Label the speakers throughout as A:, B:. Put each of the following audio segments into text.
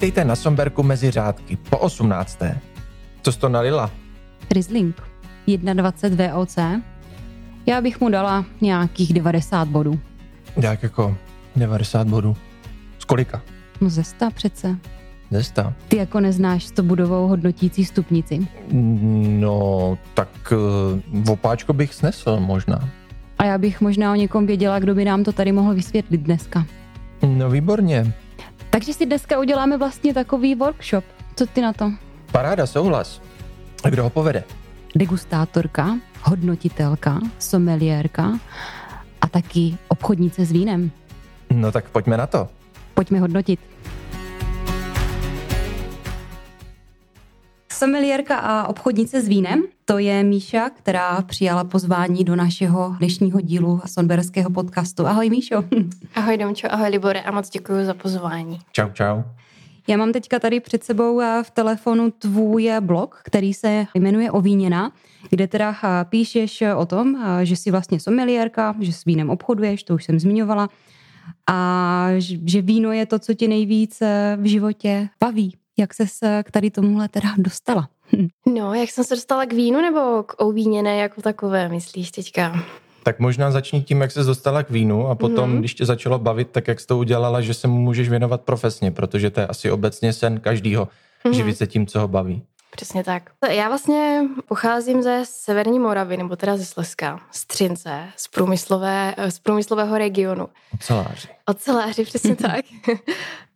A: Vítejte na Somberku mezi řádky po 18. Co jsi to nalila?
B: Riesling 21 VOC. Já bych mu dala nějakých 90 bodů.
A: Jak jako 90 bodů. Z kolika?
B: No ze 100 přece.
A: Ze 100.
B: Ty jako neznáš 100 budovou hodnotící stupnici.
A: No, tak uh, opáčko bych snesl možná.
B: A já bych možná o někom věděla, kdo by nám to tady mohl vysvětlit dneska.
A: No výborně.
B: Takže si dneska uděláme vlastně takový workshop. Co ty na to?
A: Paráda, souhlas. A kdo ho povede?
B: Degustátorka, hodnotitelka, someliérka a taky obchodnice s vínem.
A: No tak pojďme na to.
B: Pojďme hodnotit. Someliérka a obchodnice s vínem, to je Míša, která přijala pozvání do našeho dnešního dílu sonberského podcastu. Ahoj Míšo.
C: Ahoj Domčo, ahoj Libore a moc děkuji za pozvání.
A: Čau, čau.
B: Já mám teďka tady před sebou eh, v telefonu tvůj blog, který se jmenuje Ovíněna, kde teda eh, píšeš o tom, eh, že jsi vlastně someliérka, že s vínem obchoduješ, to už jsem zmiňovala, a že víno je to, co tě nejvíc v životě baví. Jak se k tady tomuhle teda dostala?
C: No, jak jsem se dostala k vínu nebo k ovíněné jako takové, myslíš teďka?
A: Tak možná začni tím, jak se dostala k vínu a potom, mm. když tě začalo bavit, tak jak jsi to udělala, že se mu můžeš věnovat profesně, protože to je asi obecně sen každýho, mm. živit se tím, co ho baví.
C: Přesně tak. Já vlastně pocházím ze Severní Moravy, nebo teda ze Slezska, z Třince, z, průmyslové, z průmyslového regionu.
A: Oceláři.
C: Oceláři, přesně tak.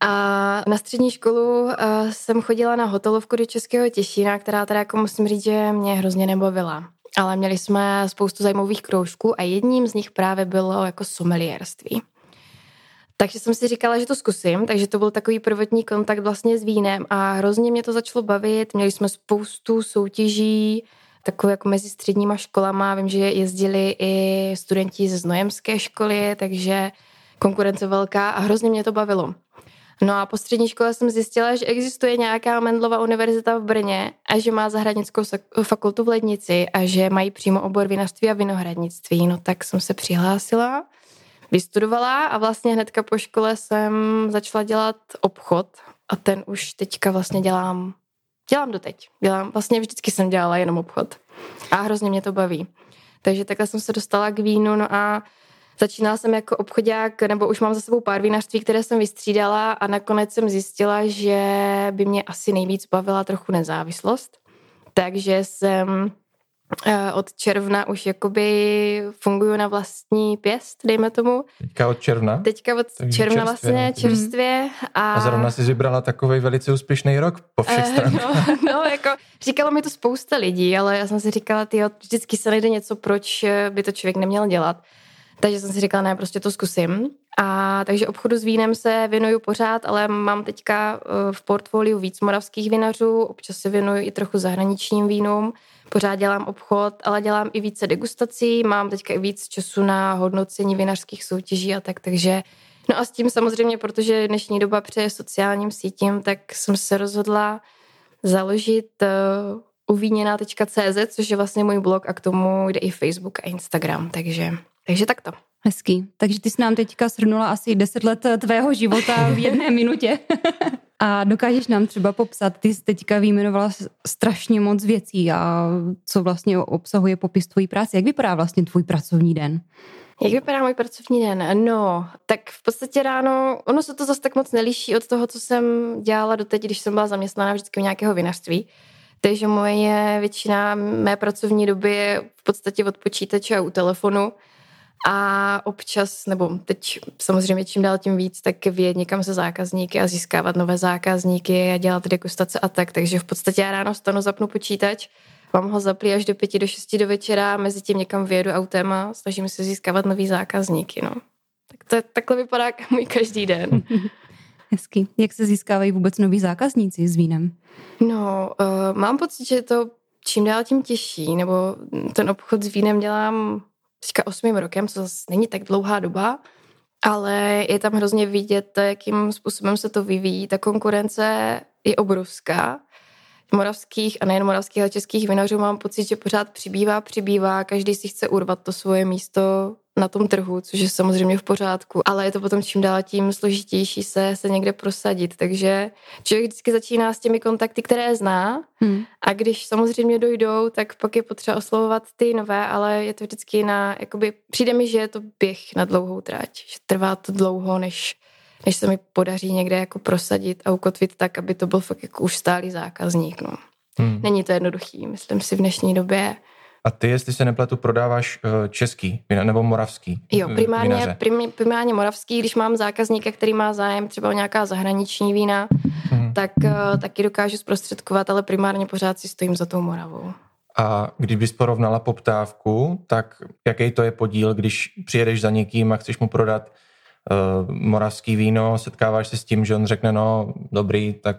C: A na střední školu jsem chodila na hotelovku do Českého Těšína, která teda jako musím říct, že mě hrozně nebavila. Ale měli jsme spoustu zajímavých kroužků a jedním z nich právě bylo jako someliérství. Takže jsem si říkala, že to zkusím, takže to byl takový prvotní kontakt vlastně s vínem a hrozně mě to začalo bavit. Měli jsme spoustu soutěží, takové jako mezi středníma školama. Vím, že jezdili i studenti ze Znojemské školy, takže konkurence velká a hrozně mě to bavilo. No a po střední škole jsem zjistila, že existuje nějaká Mendlova univerzita v Brně a že má zahradnickou fakultu v Lednici a že mají přímo obor vinařství a vinohradnictví. No tak jsem se přihlásila vystudovala a vlastně hnedka po škole jsem začala dělat obchod a ten už teďka vlastně dělám, dělám doteď. Dělám, vlastně vždycky jsem dělala jenom obchod a hrozně mě to baví. Takže takhle jsem se dostala k vínu, no a Začínala jsem jako obchodák, nebo už mám za sebou pár vinařství, které jsem vystřídala a nakonec jsem zjistila, že by mě asi nejvíc bavila trochu nezávislost. Takže jsem od června už jakoby funguju na vlastní pěst, dejme tomu.
A: Teďka od června?
C: Teďka od Takže června čerstvě, vlastně, čerstvě.
A: A... a zrovna jsi vybrala takový velice úspěšný rok po všech uh, stranách.
C: No, no, jako říkalo mi to spousta lidí, ale já jsem si říkala, ty vždycky se najde něco, proč by to člověk neměl dělat. Takže jsem si říkala, ne, prostě to zkusím. A takže obchodu s vínem se věnuju pořád, ale mám teďka eh, v portfoliu víc moravských vinařů, občas se věnuju i trochu zahraničním vínům. Pořád dělám obchod, ale dělám i více degustací, mám teďka i víc času na hodnocení vinařských soutěží a tak, takže No a s tím samozřejmě, protože dnešní doba přeje sociálním sítím, tak jsem se rozhodla založit uh, uvíněná.cz, což je vlastně můj blog a k tomu jde i Facebook a Instagram, takže, takže takto.
B: Hezký. Takže ty jsi nám teďka shrnula asi 10 let tvého života v jedné minutě. A dokážeš nám třeba popsat, ty jsi teďka vyjmenovala strašně moc věcí a co vlastně obsahuje popis tvojí práce. Jak vypadá vlastně tvůj pracovní den?
C: Jak vypadá můj pracovní den? No, tak v podstatě ráno, ono se to zase tak moc neliší od toho, co jsem dělala doteď, když jsem byla zaměstnána vždycky u nějakého vinařství. Takže moje většina mé pracovní doby je v podstatě od počítače a u telefonu a občas, nebo teď samozřejmě čím dál tím víc, tak vyjet někam se zákazníky a získávat nové zákazníky a dělat degustace a tak. Takže v podstatě já ráno stanu, zapnu počítač, mám ho zaplý až do pěti, do šesti do večera, mezi tím někam vyjedu autem a snažím se získávat nový zákazníky. No. Tak to, takhle vypadá můj každý den.
B: Hezky. Jak se získávají vůbec noví zákazníci s vínem?
C: No, uh, mám pocit, že to čím dál tím těžší, nebo ten obchod s vínem dělám teďka osmým rokem, co zase není tak dlouhá doba, ale je tam hrozně vidět, jakým způsobem se to vyvíjí. Ta konkurence je obrovská. Moravských a nejen moravských, ale českých vinařů mám pocit, že pořád přibývá, přibývá, každý si chce urvat to svoje místo na tom trhu, což je samozřejmě v pořádku, ale je to potom čím dál tím složitější se, se někde prosadit, takže člověk vždycky začíná s těmi kontakty, které zná hmm. a když samozřejmě dojdou, tak pak je potřeba oslovovat ty nové, ale je to vždycky na, jakoby, přijde mi, že je to běh na dlouhou trať, že trvá to dlouho, než než se mi podaří někde jako prosadit a ukotvit tak, aby to byl fakt jako už stálý zákazník. No. Hmm. Není to jednoduchý, myslím si v dnešní době.
A: A ty, jestli se nepletu, prodáváš uh, český nebo moravský
C: Jo, primárně, prim, primárně moravský, když mám zákazníka, který má zájem třeba o nějaká zahraniční vína, hmm. tak uh, taky dokážu zprostředkovat, ale primárně pořád si stojím za tou Moravou.
A: A když bys porovnala poptávku, tak jaký to je podíl, když přijedeš za někým a chceš mu prodat uh, moravský víno, setkáváš se s tím, že on řekne, no dobrý, tak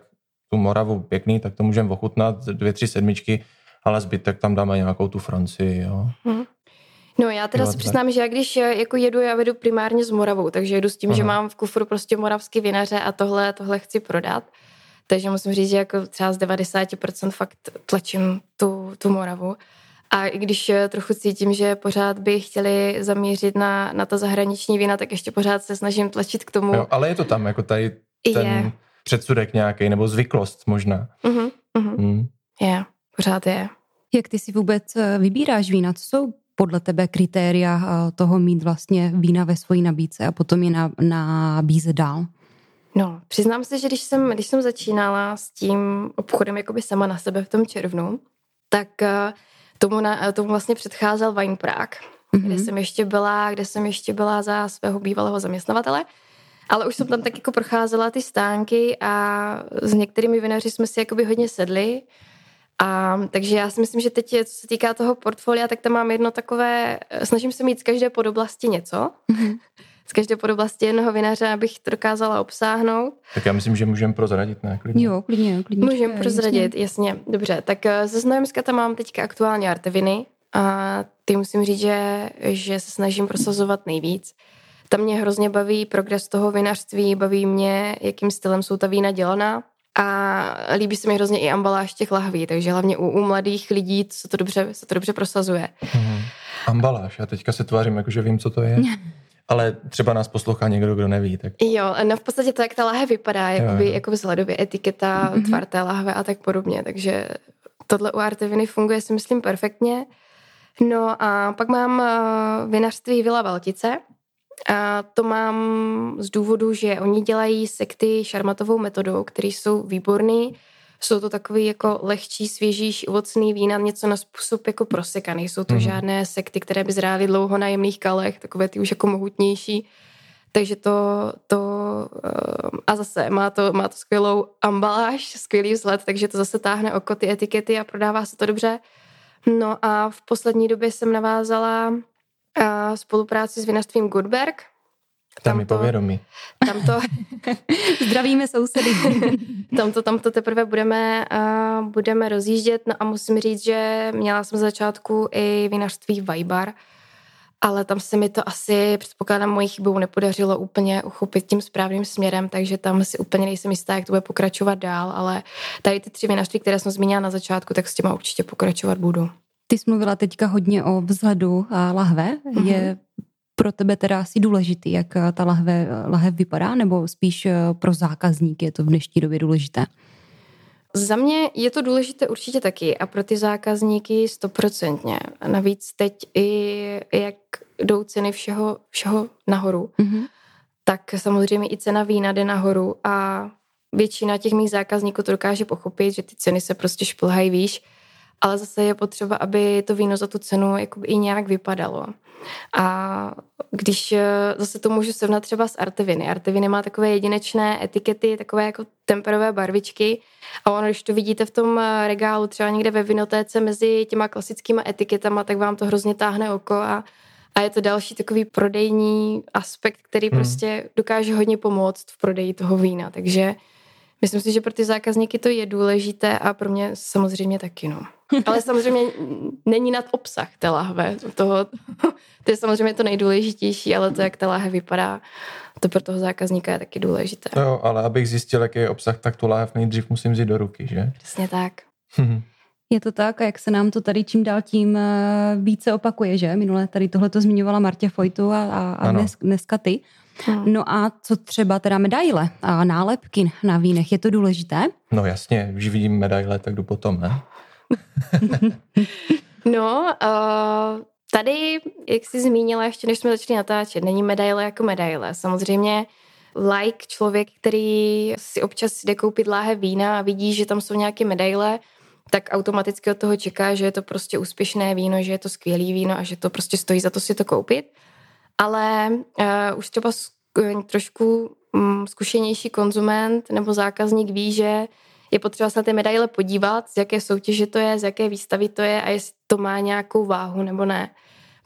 A: tu Moravu pěkný, tak to můžeme ochutnat, dvě, tři sedmičky, ale zbytek tam dáme nějakou tu Francii, jo. Hmm.
C: No já teda si přiznám, že já když eh, jako jedu, já vedu primárně s Moravou, takže jedu s tím, Aha. že mám v kufru prostě moravský vinaře a tohle, tohle chci prodat. Takže musím říct, že jako třeba z 90% fakt tlačím tu, tu Moravu. A i když eh, trochu cítím, že pořád by chtěli zamířit na, na ta zahraniční vína, tak ještě pořád se snažím tlačit k tomu.
A: Jo, ale je to tam, jako tady ten je. předsudek nějaký, nebo zvyklost možná.
C: Uh-huh, uh-huh. Mm. Je, pořád je.
B: Jak ty si vůbec eh, vybíráš vína? Co jsou podle tebe kritéria eh, toho mít vlastně vína ve svojí nabídce a potom je na, nabízet dál?
C: No, přiznám se, že když jsem, když jsem začínala s tím obchodem jakoby sama na sebe v tom červnu, tak tomu, na, tomu vlastně předcházel Wine Prague, mm-hmm. kde jsem ještě byla, kde jsem ještě byla za svého bývalého zaměstnavatele. Ale už jsem tam tak jako procházela ty stánky a s některými vinaři jsme si jakoby hodně sedli. A takže já si myslím, že teď, co se týká toho portfolia, tak tam mám jedno takové, snažím se mít z každé podoblasti něco. Mm-hmm z každé podoblasti jednoho vinaře, abych to dokázala obsáhnout.
A: Tak já myslím, že můžeme prozradit, ne? Klidně.
B: Jo, klidně, klidně.
C: Můžeme prozradit, jasně. jasně. Dobře, tak eh, ze Znojemska tam mám teďka aktuálně arteviny a ty musím říct, že, že se snažím prosazovat nejvíc. Tam mě hrozně baví progres toho vinařství, baví mě, jakým stylem jsou ta vína dělaná. A líbí se mi hrozně i ambaláž těch lahví, takže hlavně u, u mladých lidí se to dobře, se to dobře prosazuje.
A: Mm-hmm. Ambaláž, já teďka se tvářím, jakože vím, co to je. Ale třeba nás poslouchá někdo, kdo neví. Tak...
C: Jo, no v podstatě to, jak ta láhev vypadá, jakoby, jo, jo. jako vzhledově etiketa, mm-hmm. tvar té lahve a tak podobně. Takže tohle u Arteviny funguje si myslím perfektně. No a pak mám uh, vinařství Vila Valtice. A to mám z důvodu, že oni dělají sekty šarmatovou metodou, které jsou výborný. Jsou to takový jako lehčí, svěží, ovocný vína, něco na způsob jako prosekaný. Jsou to mm. žádné sekty, které by zrály dlouho na jemných kalech, takové ty už jako mohutnější. Takže to, to eh, a zase má to, má to skvělou ambaláž, skvělý vzhled, takže to zase táhne oko ty etikety a prodává se to dobře. No a v poslední době jsem navázala eh, spolupráci s vinařstvím Goodberg,
A: tam mi povědomí.
C: Tam to...
B: Zdravíme sousedy.
C: tam, to, tam to teprve budeme, uh, budeme rozjíždět. No a musím říct, že měla jsem z začátku i vinařství Vajbar, ale tam se mi to asi, předpokládám, mojí chybou nepodařilo úplně uchopit tím správným směrem, takže tam si úplně nejsem jistá, jak to bude pokračovat dál, ale tady ty tři vinařství, které jsem zmínila na začátku, tak s těma určitě pokračovat budu.
B: Ty jsi mluvila teďka hodně o vzhledu lahve. Mm-hmm. Je pro tebe teda asi důležitý, jak eh, ta lahve, lahev vypadá, nebo spíš eh, pro zákazníky je to v dnešní době důležité?
C: Za mě je to důležité určitě taky a pro ty zákazníky stoprocentně. Navíc teď i jak jdou ceny všeho, všeho nahoru, mm-hmm. tak samozřejmě i cena vína jde nahoru a většina těch mých zákazníků to dokáže pochopit, že ty ceny se prostě šplhají výš, ale zase je potřeba, aby to víno za tu cenu i nějak vypadalo. A když eh, zase to můžu srovnat třeba s Arteviny. Arteviny má takové jedinečné etikety, takové jako temperové barvičky a ono, když to vidíte v tom eh, regálu třeba někde ve vinotéce mezi těma klasickými etiketama, tak vám to hrozně táhne oko a a je to další takový prodejní aspekt, který hmm. prostě dokáže hodně pomoct v prodeji toho vína. Takže myslím si, že pro ty zákazníky to je důležité a pro mě samozřejmě taky. No. Ale samozřejmě není nad obsah té lahve. Toho, to je samozřejmě to nejdůležitější, ale to, jak ta láhev vypadá, to pro toho zákazníka je taky důležité.
A: Jo, ale abych zjistil, jaký je obsah, tak tu láhev nejdřív musím vzít do ruky, že?
C: Přesně tak.
B: Je to tak a jak se nám to tady čím dál tím eh, více opakuje, že? Minule tady tohle to zmiňovala Martě Fojtu a, a, a dnes, dneska ty. Hmm. No a co třeba teda medaile a nálepky na vínech, je to důležité?
A: No jasně, když vidím medaile, tak jdu potom, ne?
C: no, uh, tady, jak jsi zmínila, ještě než jsme začali natáčet, není medaile jako medaile. Samozřejmě like člověk, který si občas jde koupit láhe vína a vidí, že tam jsou nějaké medaile, tak automaticky od toho čeká, že je to prostě úspěšné víno, že je to skvělý víno a že to prostě stojí za to si to koupit. Ale uh, už třeba trošku um, zkušenější konzument nebo zákazník ví, že je potřeba se na ty medaile podívat, z jaké soutěže to je, z jaké výstavy to je a jestli to má nějakou váhu nebo ne.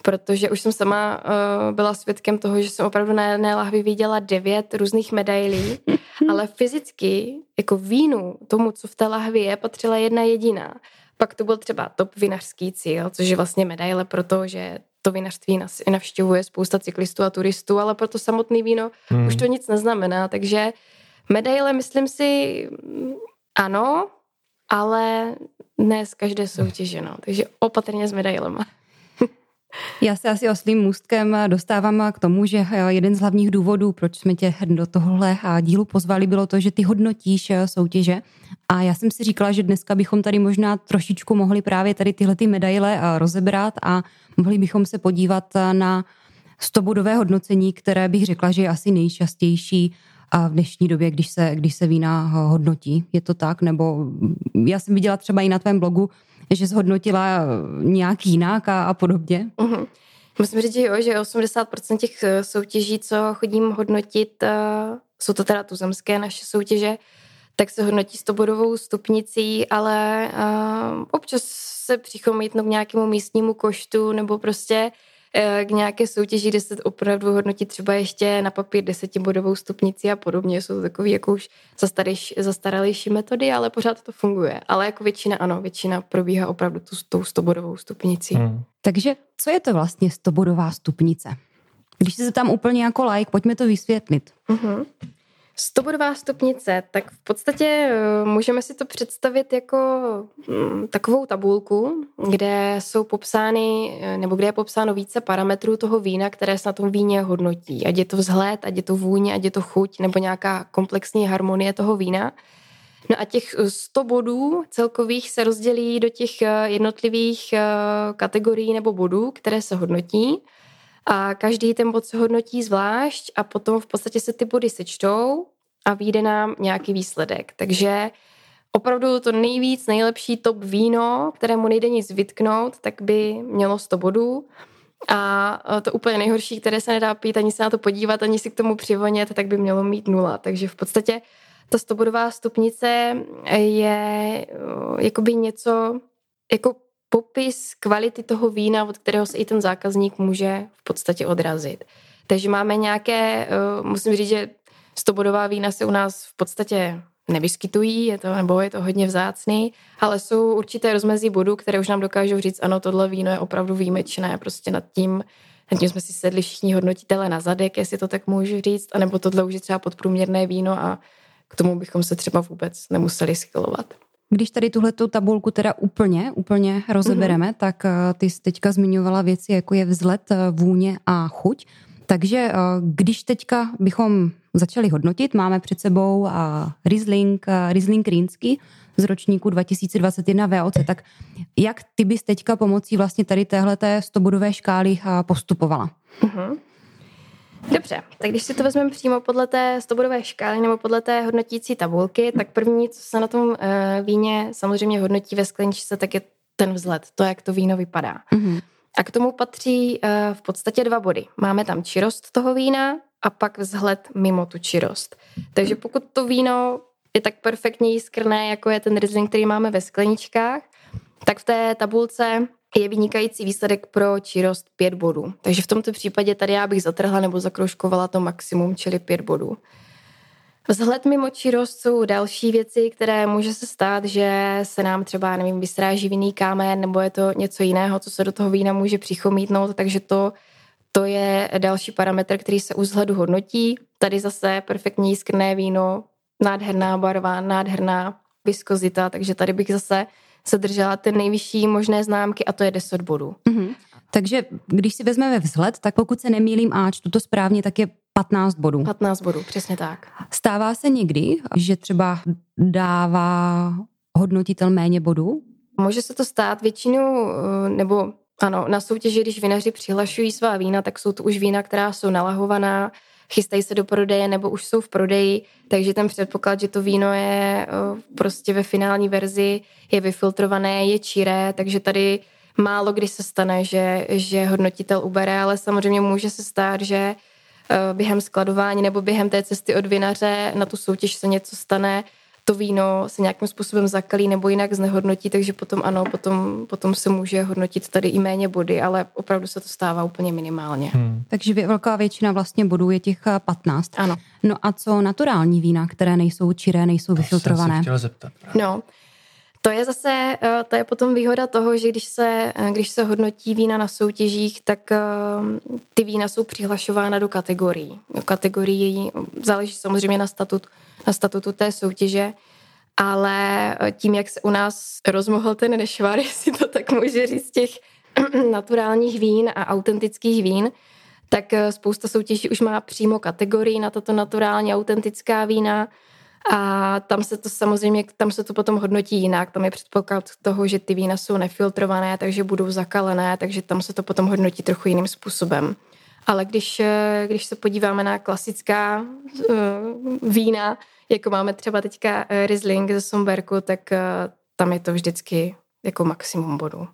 C: Protože už jsem sama uh, byla svědkem toho, že jsem opravdu na jedné lahvi viděla devět různých medailí, ale fyzicky, jako vínu, tomu, co v té lahvi je, patřila jedna jediná. Pak to byl třeba top vinařský cíl, což je vlastně medaile pro to, že to vinařství navštěvuje spousta cyklistů a turistů, ale pro to samotné víno hmm. už to nic neznamená. Takže medaile, myslím si, ano, ale ne z každé soutěže, no. Takže opatrně s medailema.
B: Já se asi oslým můstkem dostávám k tomu, že jeden z hlavních důvodů, proč jsme tě do tohle dílu pozvali, bylo to, že ty hodnotíš soutěže. A já jsem si říkala, že dneska bychom tady možná trošičku mohli právě tady tyhle ty medaile rozebrat a mohli bychom se podívat na stobodové hodnocení, které bych řekla, že je asi nejčastější a v dnešní době, když se, když se vína hodnotí. Je to tak? Nebo já jsem viděla třeba i na tvém blogu, že zhodnotila nějak jinak a, a podobně.
C: Uh-huh. Musím říct, že jo, že 80% těch eh, soutěží, co chodím hodnotit, uh, jsou to teda tuzemské naše soutěže, tak se hodnotí s bodovou stupnicí, ale uh, občas se přichomítnou k nějakému místnímu koštu nebo prostě Eh, k nějaké soutěži, kde se opravdu hodnotí třeba ještě na papír desetibodovou stupnici a podobně. Jsou to takové jako už zastaralejší metody, ale pořád to funguje. Ale jako většina, ano, většina probíhá opravdu tu, tou stobodovou stupnicí. Hmm.
B: Takže co je to vlastně stobodová stupnice? Když se tam úplně jako like, pojďme to vysvětlit. Uh-huh.
C: Stobodová stupnice, tak v podstatě eh, můžeme si to představit jako mm, takovou tabulku, kde jsou popsány, eh, nebo kde je popsáno více parametrů toho vína, které se na tom víně hodnotí. Ať je to vzhled, ať je to vůně, ať je to chuť, nebo nějaká komplexní harmonie toho vína. No a těch 100 bodů celkových se rozdělí do těch eh, jednotlivých kategorií nebo bodů, které se hodnotí. A každý ten bod se hodnotí zvlášť a potom v podstatě se ty body sečtou a vyjde nám nějaký výsledek. Takže opravdu to nejvíc, nejlepší top víno, kterému nejde nic vytknout, tak by mělo 100 bodů. A to úplně nejhorší, které se nedá pít, ani se na to podívat, ani si k tomu přivonět, tak by mělo mít nula. Takže v podstatě ta 100 bodová stupnice je jakoby něco jako popis kvality toho vína, od kterého se i ten zákazník může v podstatě odrazit. Takže máme nějaké, eh, musím říct, že stobodová vína se u nás v podstatě nevyskytují, je to, nebo je to hodně vzácný, ale jsou určité rozmezí bodů, které už nám dokážou říct, ano, tohle víno je opravdu výjimečné, prostě nad tím, nad tím jsme si sedli všichni hodnotitele na zadek, jestli to tak můžu říct, anebo tohle už je třeba podprůměrné víno a k tomu bychom se třeba vůbec nemuseli schylovat.
B: Když tady tuhle tabulku teda úplně, úplně rozebereme, mm-hmm. tak eh, ty jsi teďka zmiňovala věci, jako je vzhled, eh, vůně a chuť. Takže eh, když teďka bychom začali hodnotit, máme před sebou Riesling, Riesling Rýnsky z ročníku 2021 VOC, tak jak ty bys teďka pomocí vlastně tady téhleté stobudové škály postupovala? Uh-huh.
C: Dobře, tak když si to vezmeme přímo podle té stobodové škály nebo podle té hodnotící tabulky, tak první, co se na tom uh, víně samozřejmě hodnotí ve skleničce, tak je ten vzhled, to, jak to víno vypadá. Mm-hmm. A k tomu patří uh, v podstatě dva body. Máme tam čirost toho vína a pak vzhled mimo tu čirost. Takže pokud to víno je tak perfektně jiskrné, jako je ten Riesling, který máme ve skleničkách, tak v té tabulce je vynikající výsledek pro čirost 5 bodů. Takže v tomto případě tady já bych zatrhla nebo zakroužkovala to maximum, čili 5 bodů. Vzhled mimo čirost jsou další věci, které může se stát, že se nám třeba, nevím, vysráží vinný kámen, nebo je to něco jiného, co se do toho vína může přichomítnout, takže to, to je další parametr, který se u vzhledu hodnotí. Tady zase perfektní skrné víno, nádherná barva, nádherná viskozita, takže tady bych zase se držela ten nejvyšší možné známky a to je 10 bodů.
B: Mm-hmm. Takže když si vezmeme vzhled, tak pokud se nemýlím a čtu to správně, tak je 15 bodů.
C: 15 bodů, přesně tak.
B: Stává se někdy, že třeba dává hodnotitel méně bodů?
C: Může se to stát většinou, eh, nebo ano, na soutěži, když vinaři přihlašují svá vína, tak jsou to už vína, která jsou nalahovaná, chystají se do prodeje nebo už jsou v prodeji, takže ten předpoklad, že to víno je eh, prostě ve finální verzi, je vyfiltrované, je čiré, takže tady málo kdy se stane, že, že hodnotitel ubere, ale samozřejmě může se stát, že eh, během skladování nebo během té cesty od vinaře na tu soutěž se něco stane, to víno se nějakým způsobem zakalí nebo jinak znehodnotí, takže potom ano, potom, potom se může hodnotit tady i méně body, ale opravdu se to stává úplně minimálně. Hmm.
B: Takže velká většina vlastně bodů je těch 15.
C: Ano.
B: No a co naturální vína, které nejsou čiré, nejsou to vyfiltrované?
A: Jsem se chtěla zeptat.
C: Právě. No, to je zase, eh, to je potom výhoda toho, že když se, eh, když se hodnotí vína na soutěžích, tak eh, ty vína jsou přihlašována do kategorií. Do kategorií záleží samozřejmě na, statut, na statutu té soutěže, ale tím, jak se u nás rozmohl ten nešvar, jestli to tak může říct, těch naturálních vín a autentických vín, tak spousta soutěží už má přímo kategorii na tato naturální autentická vína, a tam se to samozřejmě, tam se to potom hodnotí jinak. Tam je předpoklad toho, že ty vína jsou nefiltrované, takže budou zakalené, takže tam se to potom hodnotí trochu jiným způsobem. Ale když, když se podíváme na klasická uh, vína, jako máme třeba teďka eh, Riesling ze Somberku, tak uh, tam je to vždycky jako maximum bodů.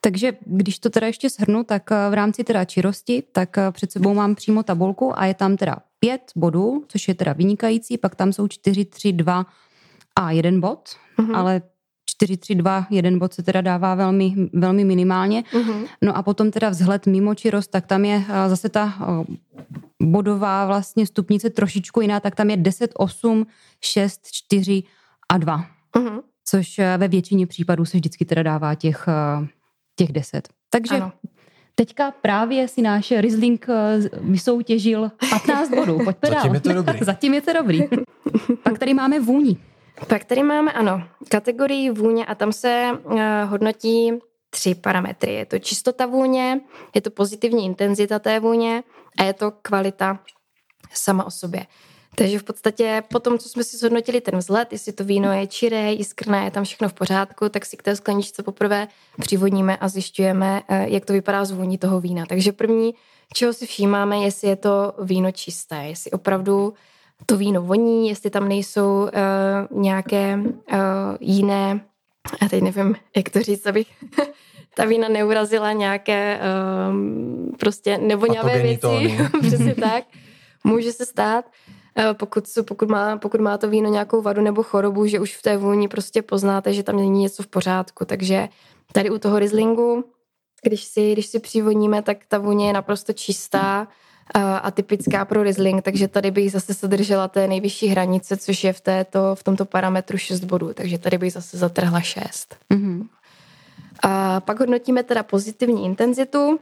B: Takže když to teda ještě shrnu, tak v rámci teda čirosti, tak před sebou mám přímo tabulku a je tam teda pět bodů, což je teda vynikající, pak tam jsou čtyři, tři, dva a jeden bod, mm-hmm. ale 4, 3, 2, jeden bod se teda dává velmi, velmi minimálně. Mm-hmm. No a potom teda vzhled mimo čirost, tak tam je eh, zase ta eh, bodová vlastně stupnice trošičku jiná, tak tam je 10, 8, 6, 4 a 2. Mm-hmm. Což eh, ve většině případů se vždycky teda dává těch, těch 10. Takže ano. Teďka právě si náš Riesling eh, vysoutěžil 15 bodů. Pojďme
A: Zatím je to dobrý.
B: Zatím je to dobrý. Pak tady máme vůni.
C: Pak tady máme, ano, kategorii vůně a tam se uh, hodnotí tři parametry. Je to čistota vůně, je to pozitivní intenzita té vůně a je to kvalita sama o sobě. Takže v podstatě po tom, co jsme si zhodnotili ten vzhled, jestli to víno je čiré, jiskrné, je tam všechno v pořádku, tak si k té skleničce poprvé přivodíme a zjišťujeme, eh, jak to vypadá z vůní toho vína. Takže první, čeho si všímáme, jestli je to víno čisté, jestli opravdu to víno voní, jestli tam nejsou uh, nějaké uh, jiné, a teď nevím, jak to říct, abych ta vína neurazila nějaké um, prostě nevoňavé věci, přesně tak, může se stát. Eh, pokud, pokud, má, pokud má to víno nějakou vadu nebo chorobu, že už v té vůni prostě poznáte, že tam není něco v pořádku. Takže tady u toho Rieslingu, když si, když si přivoníme, tak ta vůně je naprosto čistá a, eh, a typická pro Riesling, takže tady bych zase se držela té nejvyšší hranice, což je v, této, v tomto parametru 6 bodů, takže tady bych zase zatrhla 6. Mm-hmm. A pak hodnotíme teda pozitivní intenzitu,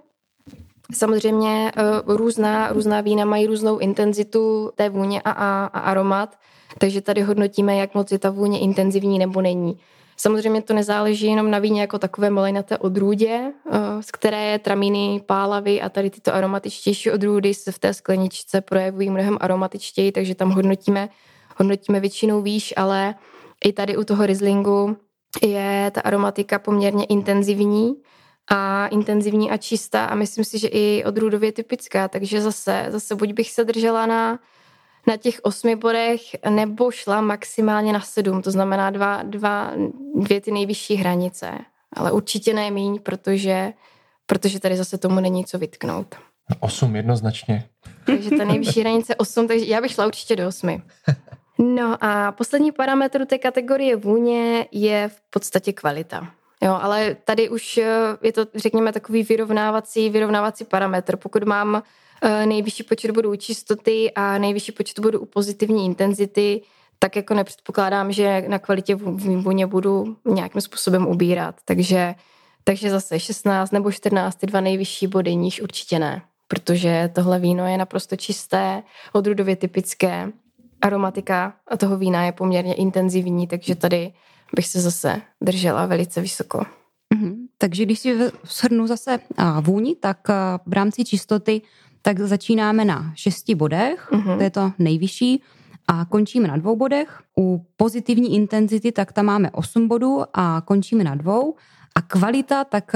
C: Samozřejmě uh, různá, různá vína mají různou intenzitu té vůně a, a, a aromat, takže tady hodnotíme, jak moc je ta vůně intenzivní nebo není. Samozřejmě to nezáleží jenom na víně jako takové malinaté odrůdě, uh, z které je traminy, pálavy a tady tyto aromatičtější odrůdy se v té skleničce projevují mnohem aromatičtěji, takže tam hodnotíme, hodnotíme většinou výš, ale i tady u toho Rieslingu je ta aromatika poměrně intenzivní, a intenzivní a čistá a myslím si, že i odrůdově typická, takže zase, zase buď bych se držela na, na těch osmi bodech, nebo šla maximálně na sedm, to znamená dva, dva, dvě ty nejvyšší hranice, ale určitě ne míň, protože, protože tady zase tomu není co vytknout.
A: Osm jednoznačně.
C: Takže ta nejvyšší hranice osm, takže já bych šla určitě do osmi. No a poslední parametr té kategorie vůně je v podstatě kvalita. Jo, ale tady už eh, je to, řekněme, takový vyrovnávací, vyrovnávací parametr. Pokud mám eh, nejvyšší počet bodů čistoty a nejvyšší počet bodů u pozitivní intenzity, tak jako nepředpokládám, že na kvalitě vůně budu nějakým způsobem ubírat. Takže, takže zase 16 nebo 14, ty dva nejvyšší body, níž určitě ne. Protože tohle víno je naprosto čisté, odrůdově typické. Aromatika toho vína je poměrně intenzivní, takže tady bych se zase držela velice vysoko.
B: Mm-hmm. Takže když si shrnu zase vůni, tak v rámci čistoty tak začínáme na šesti bodech, mm-hmm. to je to nejvyšší, a končíme na dvou bodech. U pozitivní intenzity tak tam máme 8 bodů a končíme na dvou. A kvalita, tak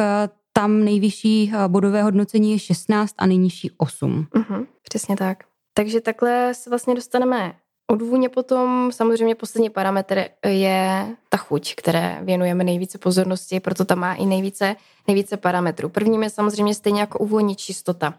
B: tam nejvyšší bodové hodnocení je 16 a nejnižší 8.
C: Mm-hmm, přesně tak. Takže takhle se vlastně dostaneme od vůně potom samozřejmě poslední parametr je ta chuť, které věnujeme nejvíce pozornosti, proto tam má i nejvíce, nejvíce parametrů. Prvním je samozřejmě stejně jako u čistota.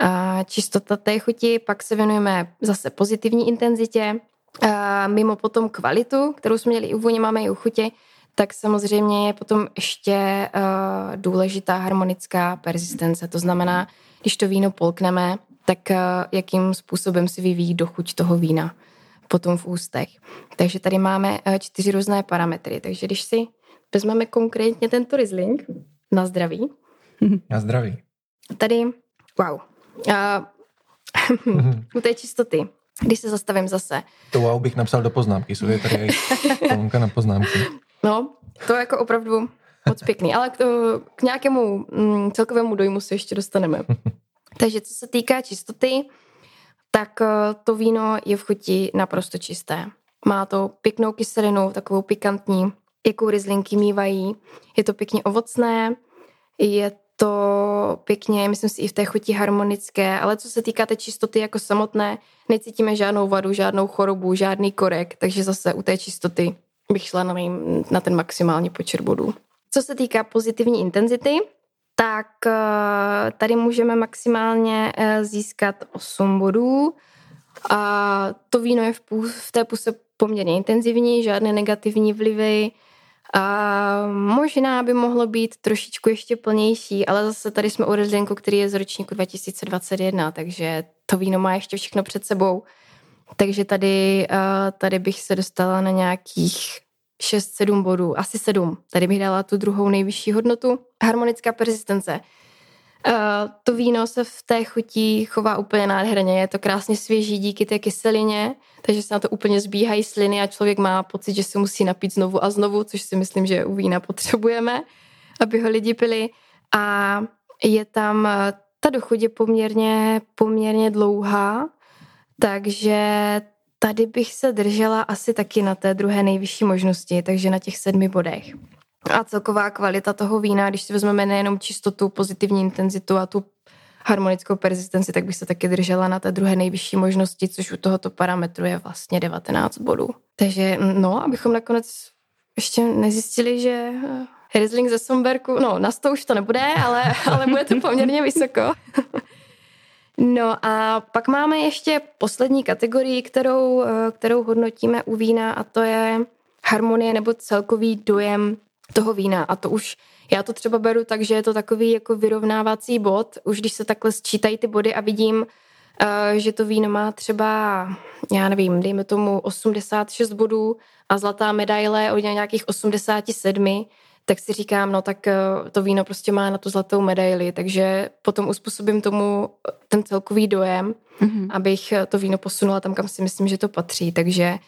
C: A čistota té chuti, pak se věnujeme zase pozitivní intenzitě, a mimo potom kvalitu, kterou jsme měli i u máme i u chutě, tak samozřejmě je potom ještě uh, důležitá harmonická persistence. To znamená, když to víno polkneme, tak uh, jakým způsobem si vyvíjí dochuť toho vína potom v ústech. Takže tady máme uh, čtyři různé parametry. Takže když si vezmeme konkrétně tento Riesling na zdraví.
A: Na zdraví.
C: Tady, wow. Uh, u té čistoty. Když se zastavím zase.
A: To wow bych napsal do poznámky, jsou je tady kolonka na poznámky.
C: No, to je jako opravdu moc pěkný, ale k, k nějakému mm, celkovému dojmu se ještě dostaneme. Takže co se týká čistoty, tak eh, to víno je v chuti naprosto čisté. Má to pěknou kyselinu, takovou pikantní, jakou rizlinky mývají. Je to pěkně ovocné, je to pěkně, myslím si, i v té chuti harmonické, ale co se týká té čistoty jako samotné, necítíme žádnou vadu, žádnou chorobu, žádný korek, takže zase u té čistoty bych šla na, na ten maximální počet bodů. Co se týká pozitivní intenzity, tak eh, tady můžeme maximálně eh, získat 8 bodů. A to víno je v, v té puse poměrně intenzivní, žádné negativní vlivy. A možná by mohlo být trošičku ještě plnější, ale zase tady jsme u Rezlinku, který je z ročníku 2021, takže to víno má ještě všechno před sebou. Takže tady, eh, tady bych se dostala na nějakých 6-7 bodů, asi 7. Tady bych dala tu druhou nejvyšší hodnotu. Harmonická persistence. Uh, to víno se v té chutí chová úplně nádherně, je to krásně svěží díky té kyselině, takže se na to úplně zbíhají sliny a člověk má pocit, že se musí napít znovu a znovu, což si myslím, že u vína potřebujeme, aby ho lidi pili. A je tam, eh, ta dochuť je poměrně, poměrně dlouhá, takže tady bych se držela asi taky na té druhé nejvyšší možnosti, takže na těch sedmi bodech. A celková kvalita toho vína, když si vezmeme nejenom čistotu, pozitivní intenzitu a tu harmonickou persistenci, tak bych se taky držela na té druhé nejvyšší možnosti, což u tohoto parametru je vlastně 19 bodů. Takže no, abychom nakonec ještě nezjistili, že eh, Riesling ze Somberku, no na 100 už to nebude, ale, ale bude to poměrně vysoko. No a pak máme ještě poslední kategorii, kterou, eh, kterou hodnotíme u vína a to je harmonie nebo celkový dojem toho vína. A to už, já to třeba beru tak, že je to takový jako vyrovnávací bod, už když se takhle sčítají ty body a vidím, eh, že to víno má třeba, já nevím, dejme tomu 86 bodů a zlatá medaile od nějakých 87, tak si říkám, no tak eh, to víno prostě má na tu zlatou medaili, takže potom uspůsobím tomu eh, ten celkový dojem, mm-hmm. abych eh, to víno posunula tam, kam si myslím, že to patří, takže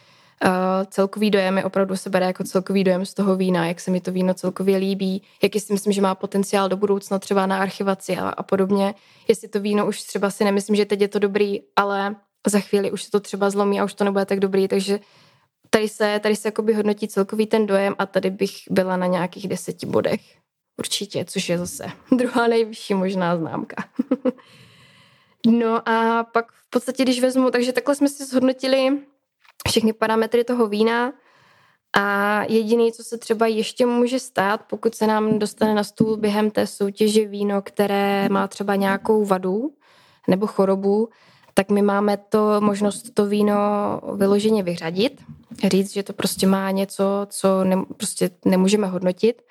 C: uh, celkový dojem je opravdu se bere jako celkový dojem z toho vína, jak se mi to víno celkově líbí, jaký si myslím, že má potenciál do budoucna třeba na archivaci a, a podobně, jestli to víno už třeba si nemyslím, že teď je to dobrý, ale za chvíli už se to třeba zlomí a už to nebude tak dobrý, takže tady se, tady se jakoby hodnotí celkový ten dojem a tady bych byla na nějakých deseti bodech. Určitě, což je zase druhá nejvyšší možná známka. no a pak v podstatě, když vezmu, takže takhle jsme si zhodnotili všechny parametry toho vína a jediný, co se třeba ještě může stát, pokud se nám dostane na stůl během té soutěže víno, které má třeba nějakou vadu nebo chorobu, tak my máme to možnost to víno vyloženě vyřadit, říct, že to prostě má něco, co ne, prostě nemůžeme hodnotit,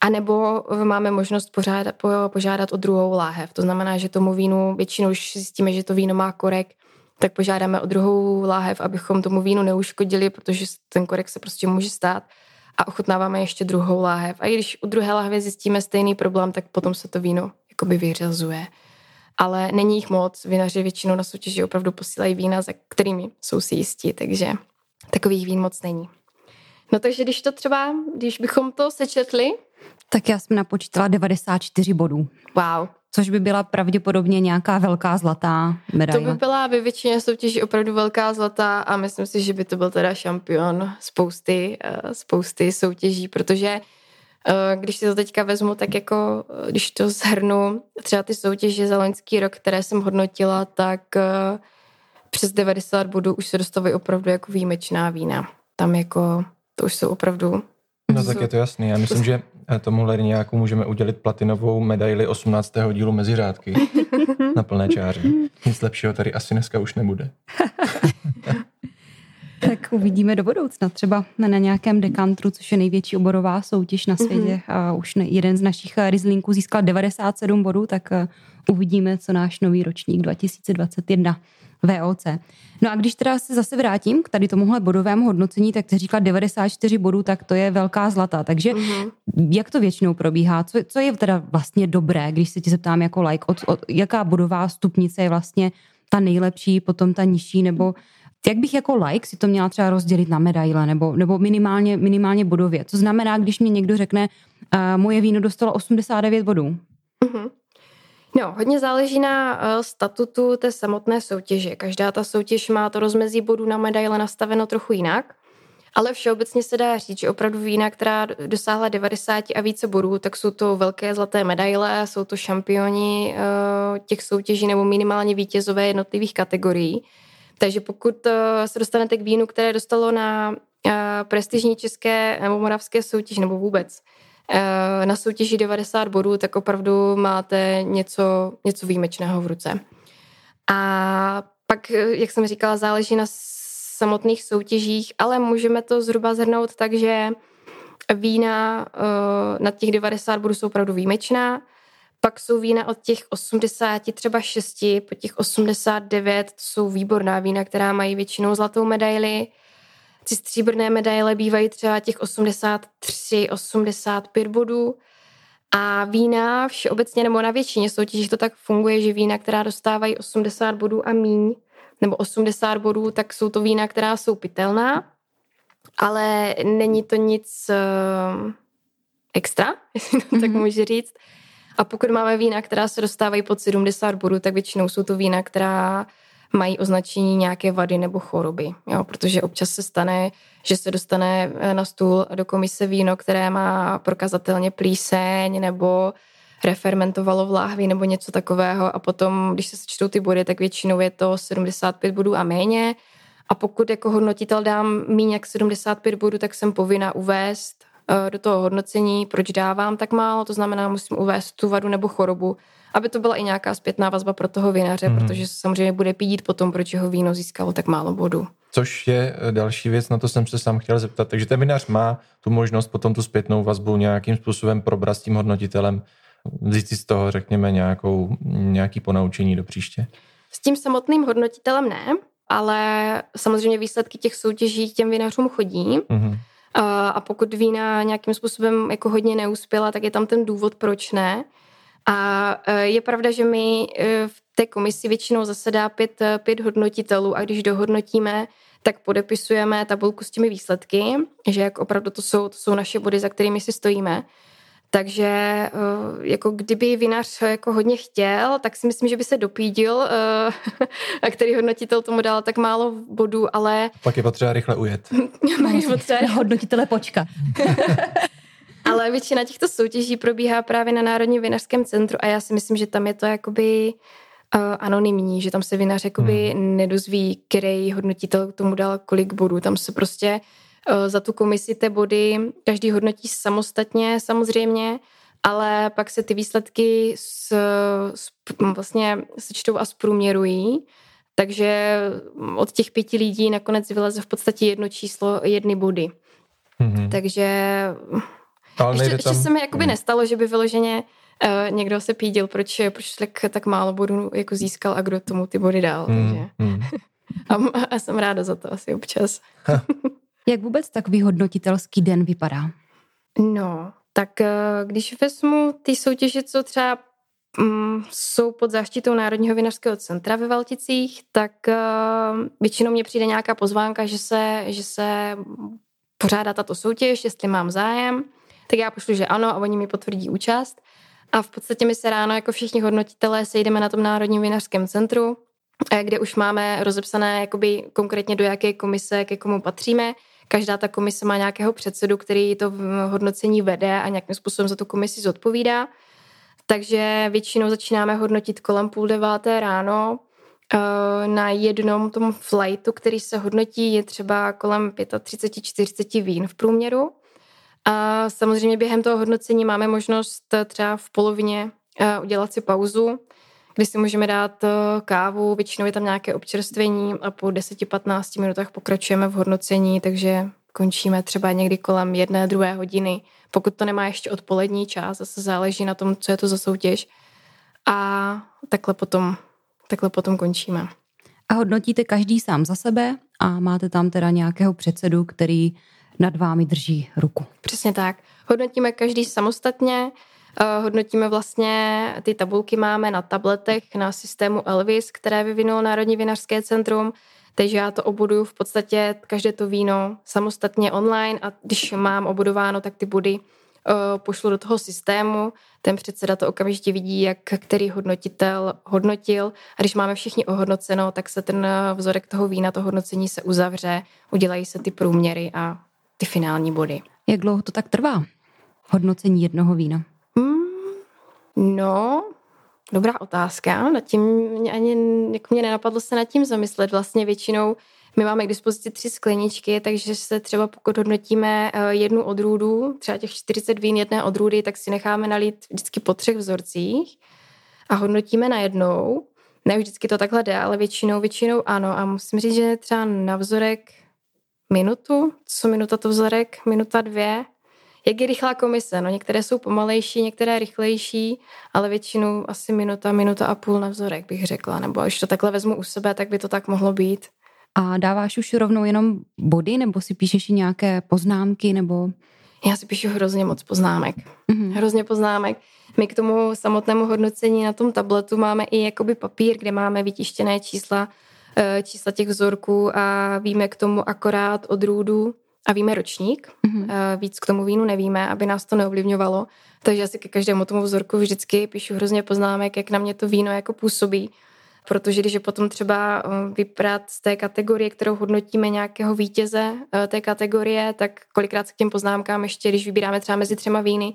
C: a nebo máme možnost požádat, po, požádat o druhou láhev. To znamená, že tomu vínu většinou už zjistíme, že to víno má korek, tak požádáme o druhou láhev, abychom tomu vínu neuškodili, protože ten korek se prostě může stát a ochutnáváme ještě druhou láhev. A i když u druhé láhve zjistíme stejný problém, tak potom se to víno jakoby vyřazuje ale není jich moc. Vinaři většinou na soutěži opravdu posílají vína, za kterými jsou si jistí, takže takových vín moc není. No takže když to třeba, když bychom to sečetli,
B: tak já jsem napočítala 94 bodů.
C: Wow.
B: Což by byla pravděpodobně nějaká velká zlatá medaile.
C: To by byla ve většině soutěží opravdu velká zlatá a myslím si, že by to byl teda šampion spousty, eh, spousty soutěží, protože když si to teďka vezmu, tak jako eh, když to zhrnu, třeba ty soutěže za loňský rok, které jsem hodnotila, tak přes 90 bodů už se dostávají opravdu jako výjimečná vína. Tam jako, to už jsou opravdu
A: No tak je to jasný. Já myslím, že tomu nějakou můžeme udělit platinovou medaili 18. dílu mezi řádky na plné čáře. Nic lepšího tady asi dneska už nebude.
B: tak uvidíme do budoucna. Třeba na nějakém dekantru, což je největší oborová soutěž na světě. Mm-hmm. A už jeden z našich Rizlinků získal 97 bodů, tak eh, uvidíme, co náš nový ročník 2021 VOC. No a když teda se zase vrátím k tady tomuhle bodovému hodnocení, tak ty říkala 94 bodů, tak to je velká zlata. Takže mm-hmm. jak to většinou probíhá? Co, co je teda vlastně dobré, když se ti zeptám jako like, od, od, jaká bodová stupnice je vlastně ta nejlepší, potom ta nižší, nebo jak bych jako like si to měla třeba rozdělit na medaile, nebo, nebo minimálně, minimálně bodově. Co znamená, když mě někdo řekne, uh, moje víno dostalo 89 bodů? Mm-hmm.
C: No, hodně záleží na uh, statutu té samotné soutěže. Každá ta soutěž má to rozmezí bodů na medaile nastaveno trochu jinak, ale všeobecně se dá říct, že opravdu vína, která dosáhla 90 a více bodů, tak jsou to velké zlaté medaile, jsou to šampioni uh, těch soutěží nebo minimálně vítězové jednotlivých kategorií. Takže pokud uh, se dostanete k vínu, které dostalo na uh, prestižní české nebo moravské soutěž nebo vůbec Eh, na soutěži 90 bodů, tak opravdu máte něco, něco výjimečného v ruce. A pak, eh, jak jsem říkala, záleží na samotných soutěžích, ale můžeme to zhruba zhrnout tak, že vína uh, na těch 90 bodů jsou opravdu výjimečná, pak jsou vína od těch 80, třeba 6, po těch 89 to jsou výborná vína, která mají většinou zlatou medaili. Ty stříbrné medaile bývají třeba těch 83, 85 bodů. A vína všeobecně nebo na většině soutěží to tak funguje, že vína, která dostávají 80 bodů a míň, nebo 80 bodů, tak jsou to vína, která jsou pitelná, ale není to nic uh, extra, jestli to mm-hmm. tak mhm. můžu říct. A pokud máme vína, která se dostávají pod 70 bodů, tak většinou jsou to vína, která mají označení nějaké vady nebo choroby. Jo? Protože občas se stane, že se dostane eh, na stůl do komise víno, které má prokazatelně plíseň nebo refermentovalo v láhvi nebo něco takového a potom, když se sečtou ty body, tak většinou je to 75 bodů a méně. A pokud jako hodnotitel dám méně jak 75 bodů, tak jsem povinna uvést do toho hodnocení, proč dávám tak málo, to znamená, musím uvést tu vadu nebo chorobu, aby to byla i nějaká zpětná vazba pro toho vinaře, mm. protože samozřejmě bude pídit potom, proč jeho víno získalo tak málo bodů.
A: Což je eh, další věc, na to jsem se sám chtěl zeptat. Takže ten vinař má tu možnost potom tu zpětnou vazbu nějakým způsobem probrat s tím hodnotitelem, vzít si z toho, řekněme, nějakou, nějaký ponaučení do příště?
C: S tím samotným hodnotitelem ne, ale samozřejmě výsledky těch soutěží těm vinařům chodí. Mm-hmm. A pokud vína nějakým způsobem jako hodně neuspěla, tak je tam ten důvod, proč ne. A e, je pravda, že my e, v té komisi většinou zasedá pět, e, pět hodnotitelů a když dohodnotíme, tak podepisujeme tabulku s těmi výsledky, že jak opravdu to jsou, to jsou naše body, za kterými si stojíme. Takže jako kdyby vinař jako hodně chtěl, tak si myslím, že by se dopídil, a který hodnotitel tomu dal tak málo bodů, ale...
A: Pak je potřeba rychle ujet.
B: Pak je potřeba hodnotitele počkat.
C: Ale většina těchto soutěží probíhá právě na Národním vinařském centru a já si myslím, že tam je to jakoby uh, anonymní, že tam se vinař jakoby hmm. nedozví, který hodnotitel tomu dal kolik bodů. Tam se prostě uh, za tu komisi té body každý hodnotí samostatně samozřejmě, ale pak se ty výsledky s, s, vlastně sečtou a zprůměrují. Takže od těch pěti lidí nakonec vyleze v podstatě jedno číslo, jedny body. Mm-hmm. Takže ale ještě, tam... ještě se mi jakoby hmm. nestalo, že by vyloženě uh, někdo se pídil, proč, proč tak, tak málo bodů jako získal a kdo tomu ty body dal. Hmm. Takže. Hmm. a, a jsem ráda za to asi občas.
B: Jak vůbec takový hodnotitelský den vypadá?
C: No, tak uh, když vezmu ty soutěže, co třeba um, jsou pod záštitou Národního vinařského centra ve Valticích, tak uh, většinou mě přijde nějaká pozvánka, že se, že se pořádá tato soutěž, jestli mám zájem, tak já pošlu, že ano a oni mi potvrdí účast. A v podstatě my se ráno jako všichni hodnotitelé sejdeme na tom Národním vinařském centru, eh, kde už máme rozepsané jakoby konkrétně do jaké komise, ke komu patříme. Každá ta komise má nějakého předsedu, který to hodnocení vede a nějakým způsobem za tu komisi zodpovídá. Takže většinou začínáme hodnotit kolem půl deváté ráno. Eh, na jednom tom flightu, který se hodnotí, je třeba kolem 35-40 vín v průměru. A samozřejmě během toho hodnocení máme možnost třeba v polovině eh, udělat si pauzu, kdy si můžeme dát eh, kávu, většinou je tam nějaké občerstvení a po 10-15 minutách pokračujeme v hodnocení, takže končíme třeba někdy kolem jedné, druhé hodiny, pokud to nemá ještě odpolední čas, zase záleží na tom, co je to za soutěž. A takhle potom, takhle potom končíme.
B: A hodnotíte každý sám za sebe a máte tam teda nějakého předsedu, který nad vámi drží ruku.
C: Přesně tak. Hodnotíme každý samostatně, hodnotíme vlastně, ty tabulky máme na tabletech na systému Elvis, které vyvinulo Národní vinařské centrum, takže já to obuduju v podstatě každé to víno samostatně online a když mám obudováno, tak ty body uh, pošlu do toho systému. Ten předseda to okamžitě vidí, jak který hodnotitel hodnotil. A když máme všichni ohodnoceno, tak se ten vzorek toho vína, to hodnocení se uzavře, udělají se ty průměry a ty finální body.
B: Jak dlouho to tak trvá? Hodnocení jednoho vína?
C: No, dobrá otázka. Nad tím mě ani jako mě nenapadlo se nad tím zamyslet. Vlastně většinou my máme k dispozici tři skleničky, takže se třeba pokud hodnotíme eh, jednu odrůdu, třeba těch 40 vín jedné odrůdy, tak si necháme nalít vždycky po třech vzorcích a hodnotíme na jednou. Ne vždycky to takhle jde, ale většinou, většinou ano. A musím říct, že třeba na vzorek minutu, co minuta to vzorek, minuta dvě. Jak je rychlá komise? No některé jsou pomalejší, některé rychlejší, ale většinou asi minuta, minuta a půl na vzorek bych řekla. Nebo když to takhle vezmu u sebe, tak by to tak mohlo být.
B: A dáváš už rovnou jenom body, nebo si píšeš i nějaké poznámky, nebo...
C: Já si píšu hrozně moc poznámek. Mm-hmm. Hrozně poznámek. My k tomu samotnému hodnocení na tom tabletu máme i jakoby papír, kde máme vytištěné čísla Eh, čísla těch vzorků a víme k tomu akorát odrůdu a víme ročník. Mm-hmm. Víc k tomu vínu nevíme, aby nás to neovlivňovalo. Takže asi ke každému tomu vzorku vždycky píšu hrozně poznámek, jak na mě to víno jako působí. Protože když je potom třeba eh, vyprat z té kategorie, kterou hodnotíme nějakého vítěze té kategorie, tak kolikrát se k těm poznámkám ještě, když vybíráme třeba mezi třema víny,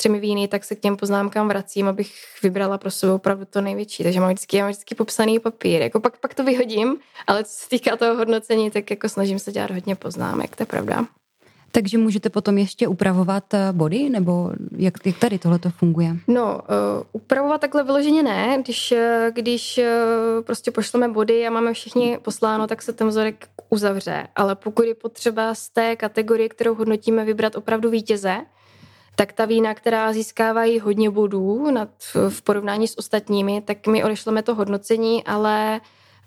C: třemi víny, tak se k těm poznámkám vracím, abych vybrala pro sebe opravdu to největší. Takže mám vždycky, mám vždycky popsaný papír. Jako pak, pak to vyhodím, ale co se týká toho hodnocení, tak jako snažím se dělat hodně poznámek, to je pravda.
B: Takže můžete potom ještě upravovat eh, body, nebo jak, jak tady tohle to funguje?
C: No, uh, upravovat takhle vyloženě ne. Když, uh, když uh, prostě pošleme body a máme všichni posláno, tak se ten vzorek uzavře. Ale pokud je potřeba z té kategorie, kterou hodnotíme, vybrat opravdu vítěze, tak ta vína, která získávají hodně bodů nad, v porovnání s ostatními, tak my odešleme to hodnocení, ale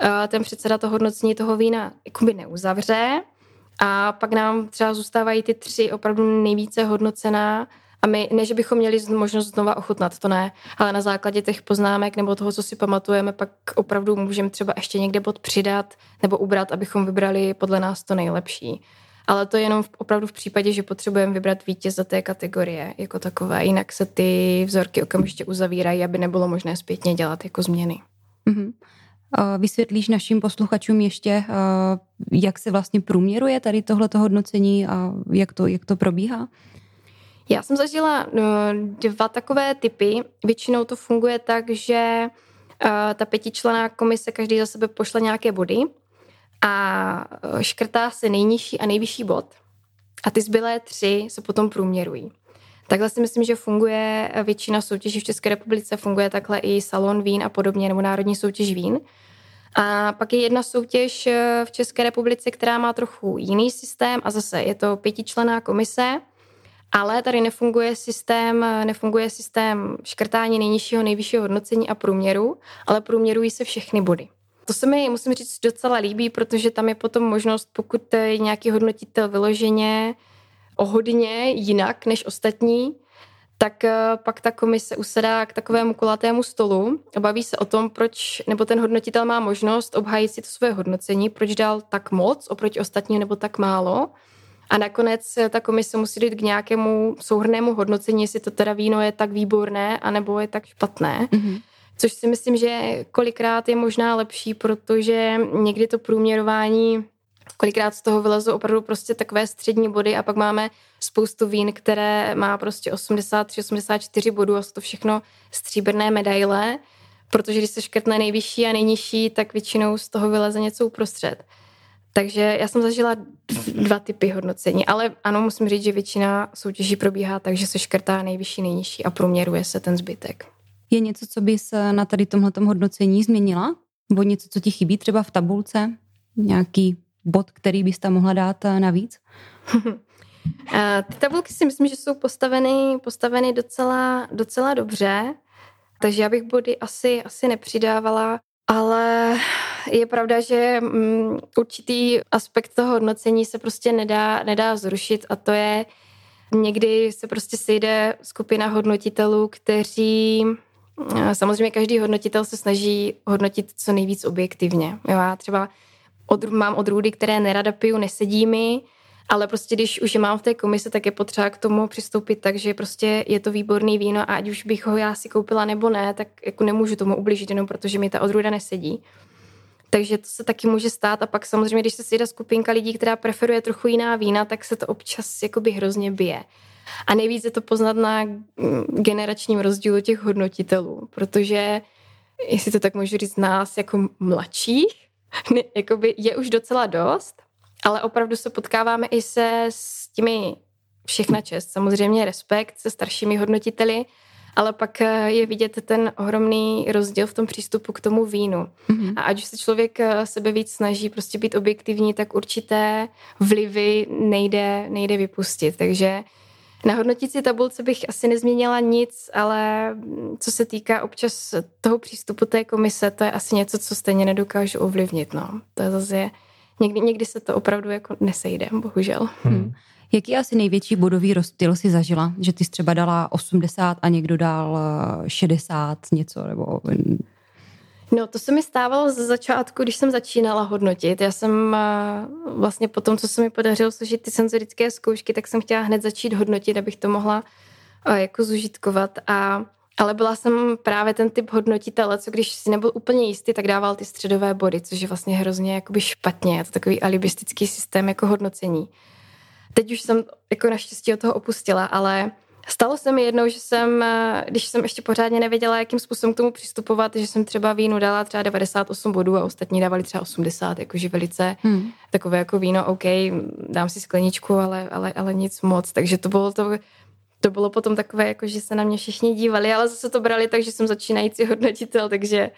C: uh, ten předseda to hodnocení toho vína jakoby neuzavře. A pak nám třeba zůstávají ty tři opravdu nejvíce hodnocená a my, ne, že bychom měli možnost znova ochutnat, to ne, ale na základě těch poznámek nebo toho, co si pamatujeme, pak opravdu můžeme třeba ještě někde bod přidat nebo ubrat, abychom vybrali podle nás to nejlepší ale to je jenom v, opravdu v případě, že potřebujeme vybrat vítěze té kategorie jako takové, jinak se ty vzorky okamžitě uzavírají, aby nebylo možné zpětně dělat jako změny. Mm-hmm.
B: Vysvětlíš našim posluchačům ještě, jak se vlastně průměruje tady tohleto hodnocení a jak to, jak to probíhá?
C: Já jsem zažila no, dva takové typy. Většinou to funguje tak, že ta pětičlená komise každý za sebe pošle nějaké body a e, škrtá se nejnižší a nejvyšší bod a ty zbylé tři se potom průměrují. Takhle si myslím, že funguje většina soutěží v České republice, funguje takhle i Salon vín a podobně, nebo Národní soutěž vín. A pak je jedna soutěž e, v České republice, která má trochu jiný systém a zase je to pětičlená komise, ale tady nefunguje systém, nefunguje systém škrtání nejnižšího, nejvyššího hodnocení a průměru, ale průměrují se všechny body. To se mi, musím říct, docela líbí, protože tam je potom možnost, pokud je nějaký hodnotitel vyloženě o hodně jinak než ostatní, tak eh, pak ta komise usedá k takovému kulatému stolu a baví se o tom, proč, nebo ten hodnotitel má možnost obhájit si to své hodnocení, proč dal tak moc oproti ostatním nebo tak málo. A nakonec ta komise musí jít k nějakému souhrnému hodnocení, jestli to teda víno je tak výborné, anebo je tak špatné. Mm-hmm. Což si myslím, že kolikrát je možná lepší, protože někdy to průměrování kolikrát z toho vylezou opravdu prostě takové střední body a pak máme spoustu vín, které má prostě 83, 84 bodů a jsou to všechno stříbrné medaile, protože když se škrtne nejvyšší a nejnižší, tak většinou z toho vyleze něco uprostřed. Takže já jsem zažila dva typy hodnocení, ale ano, musím říct, že většina soutěží probíhá tak, že se škrtá nejvyšší, nejnižší a průměruje se ten zbytek.
B: Je něco, co bys na tady tomhle hodnocení změnila? Nebo něco, co ti chybí třeba v tabulce? Nějaký bod, který bys tam mohla dát eh, navíc?
C: Ty tabulky si myslím, že jsou postaveny, postaveny docela, docela dobře, takže já bych body asi, asi nepřidávala, ale je pravda, že um, určitý aspekt toho hodnocení se prostě nedá, nedá zrušit a to je, někdy se prostě sejde skupina hodnotitelů, kteří eh, Samozřejmě každý hodnotitel se snaží hodnotit co nejvíc objektivně. Já třeba od, mám odrůdy, které nerada piju, nesedí mi, ale prostě když už je mám v té komise, tak je potřeba k tomu přistoupit tak, že prostě je to výborný víno a ať už bych ho já si koupila nebo ne, tak jako nemůžu tomu ublížit jenom protože mi ta odrůda nesedí. Takže to se taky může stát a pak samozřejmě, když se sejde skupinka lidí, která preferuje trochu jiná vína, tak se to občas jakoby hrozně bije. A nejvíc je to poznat na generačním rozdílu těch hodnotitelů, protože jestli to tak můžu říct, nás jako mladších, jakoby je už docela dost, ale opravdu se potkáváme i se s těmi všechna čest, samozřejmě respekt se staršími hodnotiteli, ale pak eh, je vidět ten ohromný rozdíl v tom přístupu k tomu vínu. Mm-hmm. A ať už se člověk eh, sebe víc snaží prostě být objektivní, tak určité vlivy nejde, nejde vypustit. Takže na hodnotící tabulce bych asi nezměnila nic, ale co se týká občas toho přístupu té komise, to je asi něco, co stejně nedokážu ovlivnit. No. To je zase, někdy, někdy se to opravdu jako nesejde, bohužel. Hmm.
B: Jaký asi největší bodový rozptyl si zažila? Že ty jsi třeba dala 80 a někdo dal 60 eh, něco, nebo
C: No, to se mi stávalo ze začátku, když jsem začínala hodnotit. Já jsem eh, vlastně po tom, co se mi podařilo složit ty senzorické zkoušky, tak jsem chtěla hned začít hodnotit, abych to mohla eh, jako zužitkovat. A, ale byla jsem právě ten typ hodnotitele, co když si nebyl úplně jistý, tak dával ty středové body, což je vlastně hrozně jakoby špatně. Je to takový alibistický systém jako hodnocení. Teď už jsem jako naštěstí od toho opustila, ale Stalo se mi jednou, že jsem, eh, když jsem ještě pořádně nevěděla, jakým způsobem k tomu přistupovat, že jsem třeba vínu dala třeba 98 bodů a ostatní dávali třeba 80, jakože velice hmm. takové jako víno, OK, dám si skleničku, ale, ale, ale nic moc. Takže to bylo to, to bylo potom takové, jako, že se na mě všichni dívali, ale zase to brali tak, že jsem začínající hodnotitel, takže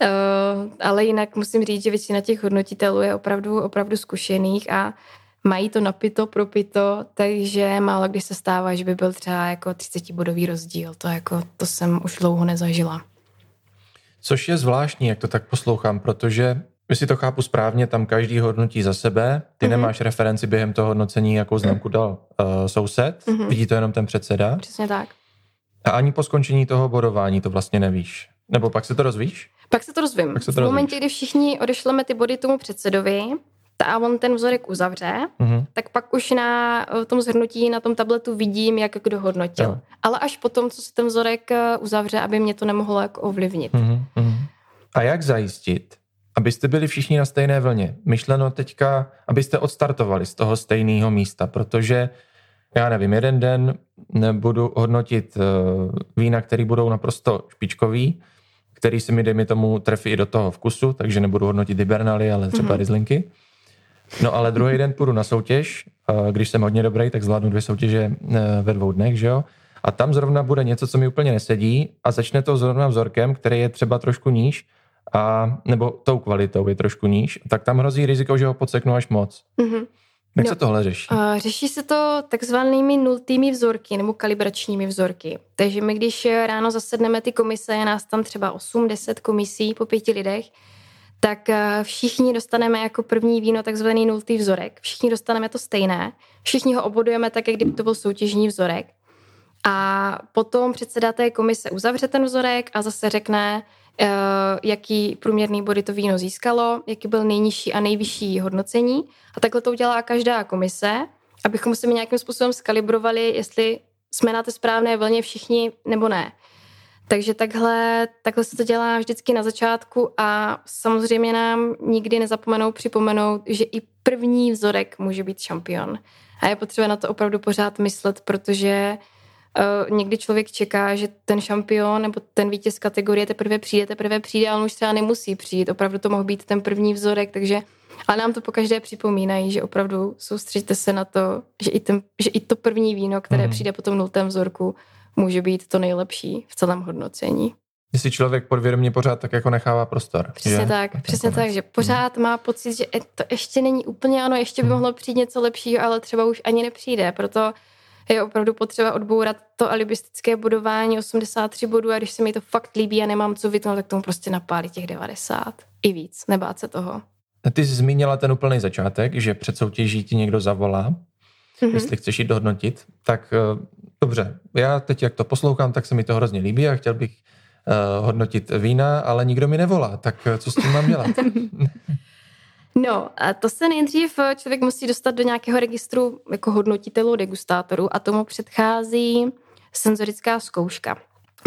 C: uh, ale jinak musím říct, že většina těch hodnotitelů je opravdu, opravdu zkušených a mají to napito, propito, takže málo kdy se stává, že by byl třeba jako 30-bodový rozdíl. To, jako, to jsem už dlouho nezažila.
A: Což je zvláštní, jak to tak poslouchám, protože si to chápu správně, tam každý hodnotí za sebe, ty mm-hmm. nemáš referenci během toho hodnocení, jakou známku dal uh, soused, mm-hmm. vidí to jenom ten předseda.
C: Přesně tak.
A: A ani po skončení toho bodování to vlastně nevíš. Nebo pak se to rozvíš?
C: Pak se to rozvím. Pak se to v momentě, kdy všichni odešleme ty body tomu předsedovi, a on ten vzorek uzavře, mm-hmm. tak pak už na eh, tom zhrnutí na tom tabletu vidím, jak kdo hodnotil. Jo. Ale až potom, co se ten vzorek eh, uzavře, aby mě to nemohlo jako ovlivnit. Mm-hmm.
A: A jak zajistit, abyste byli všichni na stejné vlně? Myšleno teďka, abyste odstartovali z toho stejného místa, protože já nevím, jeden den nebudu hodnotit eh, vína, které budou naprosto špičkový, který se mi, dejme tomu, trefí i do toho vkusu, takže nebudu hodnotit Hibernaly, ale třeba mm-hmm. Rizlinky. No ale druhý den půjdu na soutěž, když jsem hodně dobrý, tak zvládnu dvě soutěže e, ve dvou dnech, že jo? A tam zrovna bude něco, co mi úplně nesedí a začne to zrovna vzorkem, který je třeba trošku níž, a, nebo tou kvalitou je trošku níž, tak tam hrozí riziko, že ho podseknu až moc. Mm-hmm. Jak no, se tohle řeší?
C: Uh, řeší se to takzvanými nultými vzorky nebo kalibračními vzorky. Takže my, když ráno zasedneme ty komise, je nás tam třeba 8-10 komisí po pěti lidech, tak eh, všichni dostaneme jako první víno takzvaný nultý vzorek. Všichni dostaneme to stejné. Všichni ho obodujeme tak, jak kdyby to byl soutěžní vzorek. A potom předseda té komise uzavře ten vzorek a zase řekne, eh, jaký průměrný body to víno získalo, jaký byl nejnižší a nejvyšší hodnocení. A takhle to udělá každá komise. abychom se mi nějakým způsobem skalibrovali, jestli jsme na té správné vlně všichni nebo ne. Takže takhle, takhle se to dělá vždycky na začátku a samozřejmě nám nikdy nezapomenou připomenout, že i první vzorek může být šampion. A je potřeba na to opravdu pořád myslet, protože uh, někdy člověk čeká, že ten šampion nebo ten vítěz kategorie teprve přijde, teprve přijde, ale on už třeba nemusí přijít. Opravdu to mohl být ten první vzorek, takže ale nám to po každé připomínají, že opravdu soustředíte se na to, že i, ten, že i to první víno, které mm. přijde po tom nultém vzorku, může být to nejlepší v celém hodnocení.
A: Jestli člověk podvědomě pořád tak jako nechává prostor.
C: Přesně že? tak, tak přesně tak, že pořád má pocit, že to ještě není úplně ano, ještě by hmm. mohlo přijít něco lepšího, ale třeba už ani nepřijde, proto je opravdu potřeba odbourat to alibistické budování 83 bodů a když se mi to fakt líbí a nemám co vytnout, tak tomu prostě napálí těch 90 i víc, nebát se toho.
A: Ty jsi zmínila ten úplný začátek, že před soutěží ti někdo zavolá, mm-hmm. jestli chceš jít dohodnotit, tak uh, dobře, já teď jak to poslouchám, tak se mi to hrozně líbí a chtěl bych uh, hodnotit vína, ale nikdo mi nevolá, tak uh, co s tím mám dělat?
C: No, a to se nejdřív člověk musí dostat do nějakého registru jako hodnotitelů, degustátorů a tomu předchází senzorická zkouška.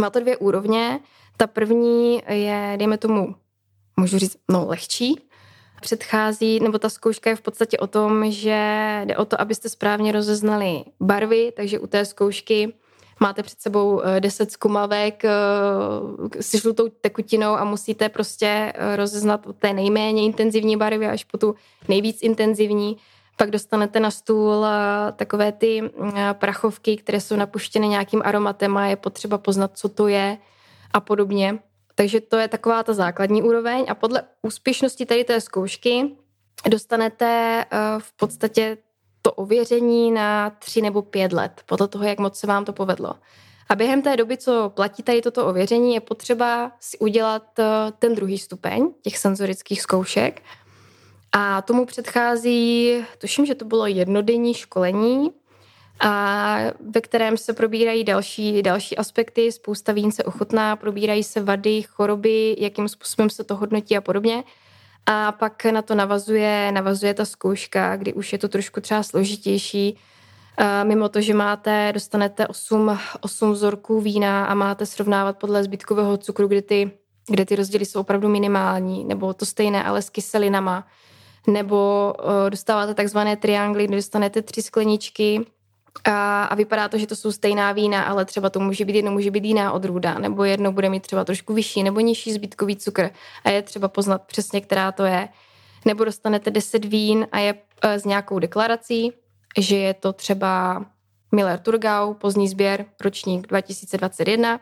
C: Má to dvě úrovně. Ta první je, dejme tomu, můžu říct, no lehčí, předchází, nebo ta zkouška je v podstatě o tom, že jde o to, abyste správně rozeznali barvy, takže u té zkoušky máte před sebou 10 eh, zkumavek eh, s žlutou tekutinou a musíte prostě eh, rozeznat od té nejméně intenzivní barvy až po tu nejvíc intenzivní. Pak dostanete na stůl takové ty prachovky, které jsou napuštěny nějakým aromatem a je potřeba poznat, co to je a podobně. Takže to je taková ta základní úroveň a podle úspěšnosti tady té zkoušky dostanete eh, v podstatě to ověření na tři nebo pět let, podle toho, jak moc se vám to povedlo. A během té doby, co platí tady toto ověření, je potřeba si udělat eh, ten druhý stupeň těch senzorických zkoušek. A tomu předchází, tuším, že to bylo jednodenní školení, a ve kterém se probírají další, další aspekty, spousta vín se ochotná, probírají se vady, choroby, jakým způsobem se to hodnotí a podobně. A pak na to navazuje, navazuje ta zkouška, kdy už je to trošku třeba složitější. Mimo to, že máte, dostanete 8, 8 vzorků vína a máte srovnávat podle zbytkového cukru, kde ty, kde ty rozdíly jsou opravdu minimální, nebo to stejné, ale s kyselinama. Nebo uh, dostáváte takzvané triangly, kde dostanete tři skleničky a, a vypadá to, že to jsou stejná vína, ale třeba to může být jedno, může být jiná odrůda, nebo jedno bude mít třeba trošku vyšší nebo nižší zbytkový cukr a je třeba poznat přesně, která to je. Nebo dostanete 10 vín a je e, s nějakou deklarací, že je to třeba Miller Turgau, pozdní sběr, ročník 2021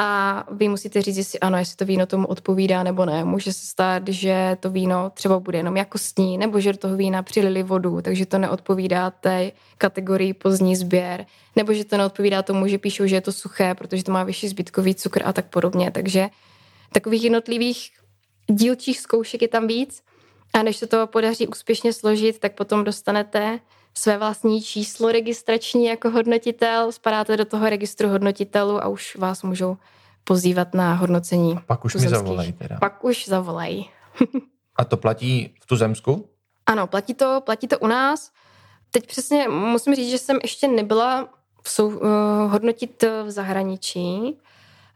C: a vy musíte říct, jestli ano, jestli to víno tomu odpovídá nebo ne. Může se stát, že to víno třeba bude jenom jakostní, nebo že do toho vína přilili vodu, takže to neodpovídá té kategorii pozdní sběr, nebo že to neodpovídá tomu, že píšou, že je to suché, protože to má vyšší zbytkový cukr a tak podobně. Takže takových jednotlivých dílčích zkoušek je tam víc a než se to podaří úspěšně složit, tak potom dostanete své vlastní číslo registrační jako hodnotitel, spadáte do toho registru hodnotitelů a už vás můžou pozývat na hodnocení. A
A: pak už mi zavolají teda.
C: Pak už zavolají.
A: a to platí v Tuzemsku?
C: Ano, platí to, platí to u nás. Teď přesně musím říct, že jsem ještě nebyla v sou, uh, hodnotit v zahraničí.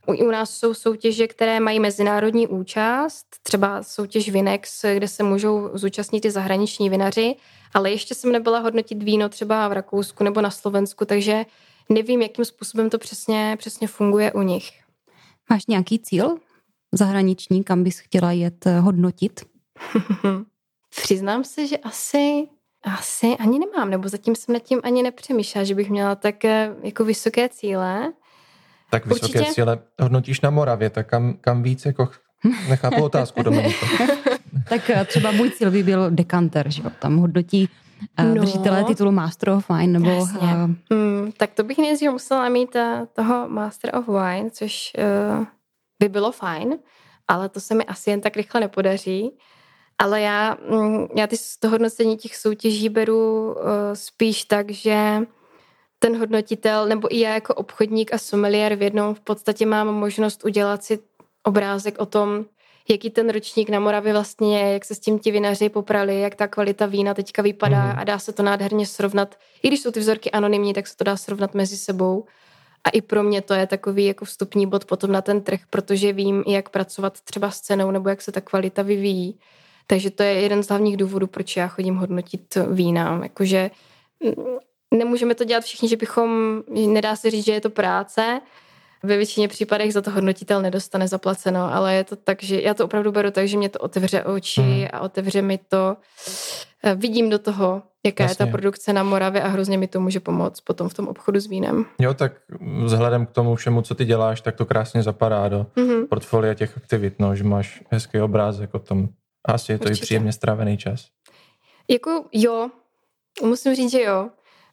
C: U, u nás jsou soutěže, které mají mezinárodní účast, třeba soutěž Vinex, kde se můžou zúčastnit i zahraniční vinaři, ale ještě jsem nebyla hodnotit víno třeba v Rakousku nebo na Slovensku, takže nevím, jakým způsobem to přesně, přesně funguje u nich.
B: Máš nějaký cíl zahraniční, kam bys chtěla jet eh, hodnotit?
C: Přiznám se, že asi asi ani nemám, nebo zatím jsem nad tím ani nepřemýšlela, že bych měla tak eh, jako vysoké cíle.
A: Tak vysoké Určitě... cíle hodnotíš na Moravě, tak kam, kam víc jako nechápu otázku, Dominika.
B: tak eh, třeba můj cíl by byl dekanter, že jo? Tam hodnotí uh, no. držitelé titulu Master of Wine, nebo... Uh,
C: hmm, tak to bych nejdřív musela mít uh, toho Master of Wine, což uh, by bylo fajn, ale to se mi asi jen tak rychle nepodaří. Ale já, mm, já ty, to hodnocení těch soutěží beru uh, spíš tak, že ten hodnotitel, nebo i já jako obchodník a sommelier v jednom v podstatě mám možnost udělat si obrázek o tom, jaký ten ročník na Moravě vlastně je, jak se s tím ti vinaři poprali, jak ta kvalita vína teďka vypadá mm. a dá se to nádherně srovnat. I když jsou ty vzorky anonymní, tak se to dá srovnat mezi sebou. A i pro mě to je takový jako vstupní bod potom na ten trh, protože vím, jak pracovat třeba s cenou nebo jak se ta kvalita vyvíjí. Takže to je jeden z hlavních důvodů, proč já chodím hodnotit vína. Jakože mm, nemůžeme to dělat všichni, že bychom, nedá se říct, že je to práce, ve většině případech za to hodnotitel nedostane zaplaceno, ale je to tak, že já to opravdu beru tak, že mě to otevře oči hmm. a otevře mi to, eh, vidím do toho, jaká Jasně. je ta produkce na Moravě a hrozně mi to může pomoct potom v tom obchodu s vínem.
A: Jo, tak vzhledem k tomu všemu, co ty děláš, tak to krásně zapadá do mm-hmm. portfolia těch aktivit, no, že máš hezký obrázek o tom. Asi je to Určitě. i příjemně strávený čas.
C: Jako jo, musím říct, že jo.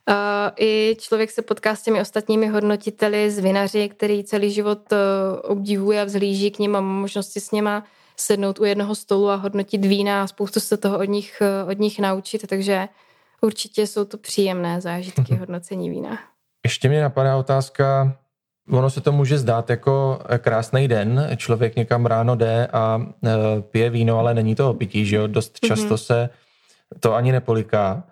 C: Uh, I člověk se potká s těmi ostatními hodnotiteli, z vinaři, který celý život uh, obdivuje a vzhlíží k ním a má možnosti s něma sednout u jednoho stolu a hodnotit vína a spoustu se toho od nich, uh, od nich naučit, takže určitě jsou to příjemné zážitky hodnocení vína.
A: Ještě mě napadá otázka, ono se to může zdát jako krásný den, člověk někam ráno jde a pije víno, ale není to opití, že jo, dost často mm-hmm. se to ani nepoliká.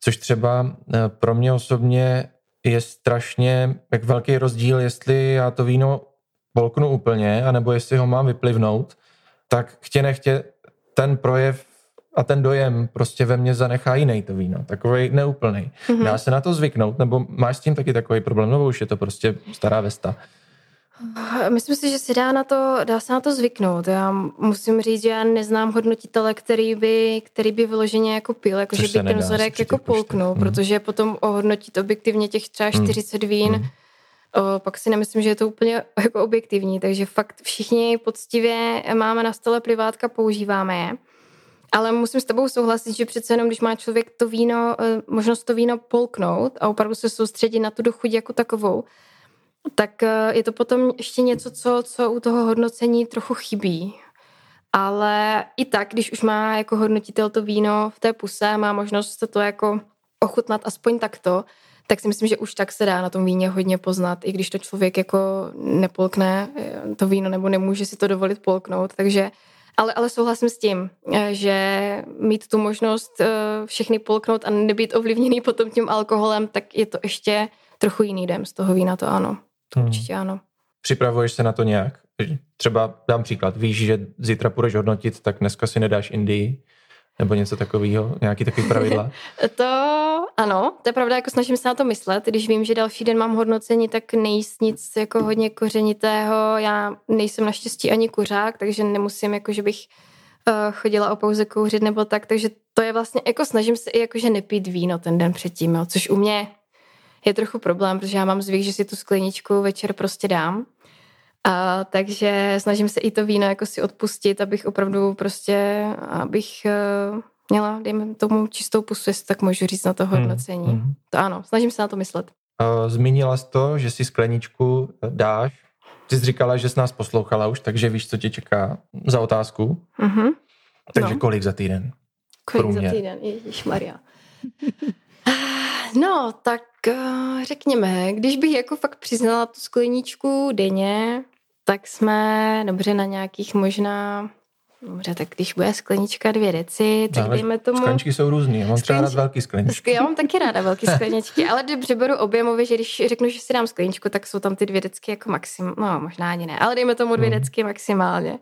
A: Což třeba eh, pro mě osobně je strašně jak velký rozdíl, jestli já to víno polknu úplně, anebo jestli ho mám vyplivnout, tak chtě nechtě ten projev a ten dojem prostě ve mně zanechá jiný to víno, takový neúplný. Mm-hmm. Dá se na to zvyknout, nebo máš s tím taky takový problém, nebo už je to prostě stará vesta?
C: Myslím si, že si dá, na to, dá se na to zvyknout. Já musím říct, že já neznám hodnotitele, který by, který by vyloženě jako pil, jako že by ten vzorek jako polknul, hmm. protože potom ohodnotit objektivně těch třeba 40 hmm. vín, hmm. O, pak si nemyslím, že je to úplně jako objektivní, takže fakt všichni poctivě máme na stole privátka, používáme je. Ale musím s tebou souhlasit, že přece jenom, když má člověk to víno, eh, možnost to víno polknout a opravdu se soustředit na tu dochuť jako takovou, tak eh, je to potom ještě něco, co, co u toho hodnocení trochu chybí. Ale i tak, když už má jako hodnotitel to víno v té puse, má možnost to jako ochutnat aspoň takto, tak si myslím, že už tak se dá na tom víně hodně poznat, i když to člověk jako nepolkne eh, to víno nebo nemůže si to dovolit polknout. Takže, ale, ale souhlasím s tím, eh, že mít tu možnost všechny polknout a nebýt ovlivněný potom tím alkoholem, tak je to ještě trochu jiný dem z toho vína, to ano. To hmm. určitě ano.
A: Připravuješ se na to nějak? Třeba dám příklad, víš, že zítra půjdeš hodnotit, tak dneska si nedáš Indii, nebo něco takového, nějaký takový pravidla?
C: to ano, to je pravda, jako snažím se na to myslet. Když vím, že další den mám hodnocení, tak nejíst nic jako hodně kořenitého. Já nejsem naštěstí ani kuřák, takže nemusím, jako že bych uh, chodila o pauze kouřit nebo tak, takže to je vlastně, jako snažím se i jakože nepít víno ten den předtím, jo, což u mě je trochu problém, protože já mám zvyk, že si tu skleničku večer prostě dám. A, takže snažím se i to víno jako si odpustit, abych opravdu prostě, abych uh, měla, dejme tomu čistou pusu, jestli tak můžu říct na to hmm, hodnocení. Hmm, hmm. To ano, snažím se na to myslet.
A: Uh, zmínila jsi to, že si skleničku dáš. Ty jsi říkala, že jsi nás poslouchala už, takže víš, co tě čeká za otázku. Mm-hmm. Takže no. kolik za týden?
C: Kolik Průměr. za týden? Ježíš Maria. No, tak řekněme, když bych jako fakt přiznala tu skleničku denně, tak jsme dobře na nějakých možná Dobře, tak když bude sklenička dvě deci, tak ale dejme tomu...
A: Skleničky jsou různý, já mám třeba rád velký skleničky.
C: Já mám taky ráda velký skleničky, ale dobře beru objemově, že když řeknu, že si dám skleničku, tak jsou tam ty dvě decky jako maximum, no možná ani ne, ale dejme tomu dvě hmm. decky maximálně.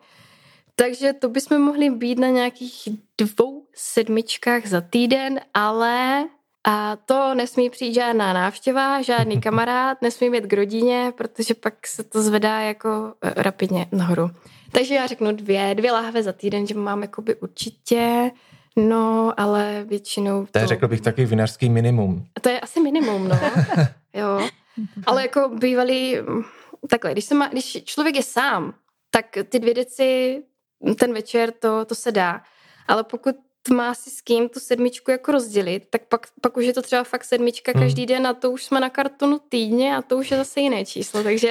C: Takže to bychom mohli být na nějakých dvou sedmičkách za týden, ale a to nesmí přijít žádná návštěva, žádný kamarád, nesmí být k rodině, protože pak se to zvedá jako eh, rapidně nahoru. Takže já řeknu dvě, dvě láhve za týden, že mám jakoby určitě, no, ale většinou to...
A: To je, řekl bych, taky vinařský minimum.
C: To je asi minimum, no. jo. Ale jako bývalý, takhle, když, se má, když člověk je sám, tak ty dvě deci ten večer to, to se dá. Ale pokud má si s kým tu sedmičku jako rozdělit, tak pak, pak už je to třeba fakt sedmička hmm. každý den a to už jsme na kartonu týdně a to už je zase jiné číslo, takže...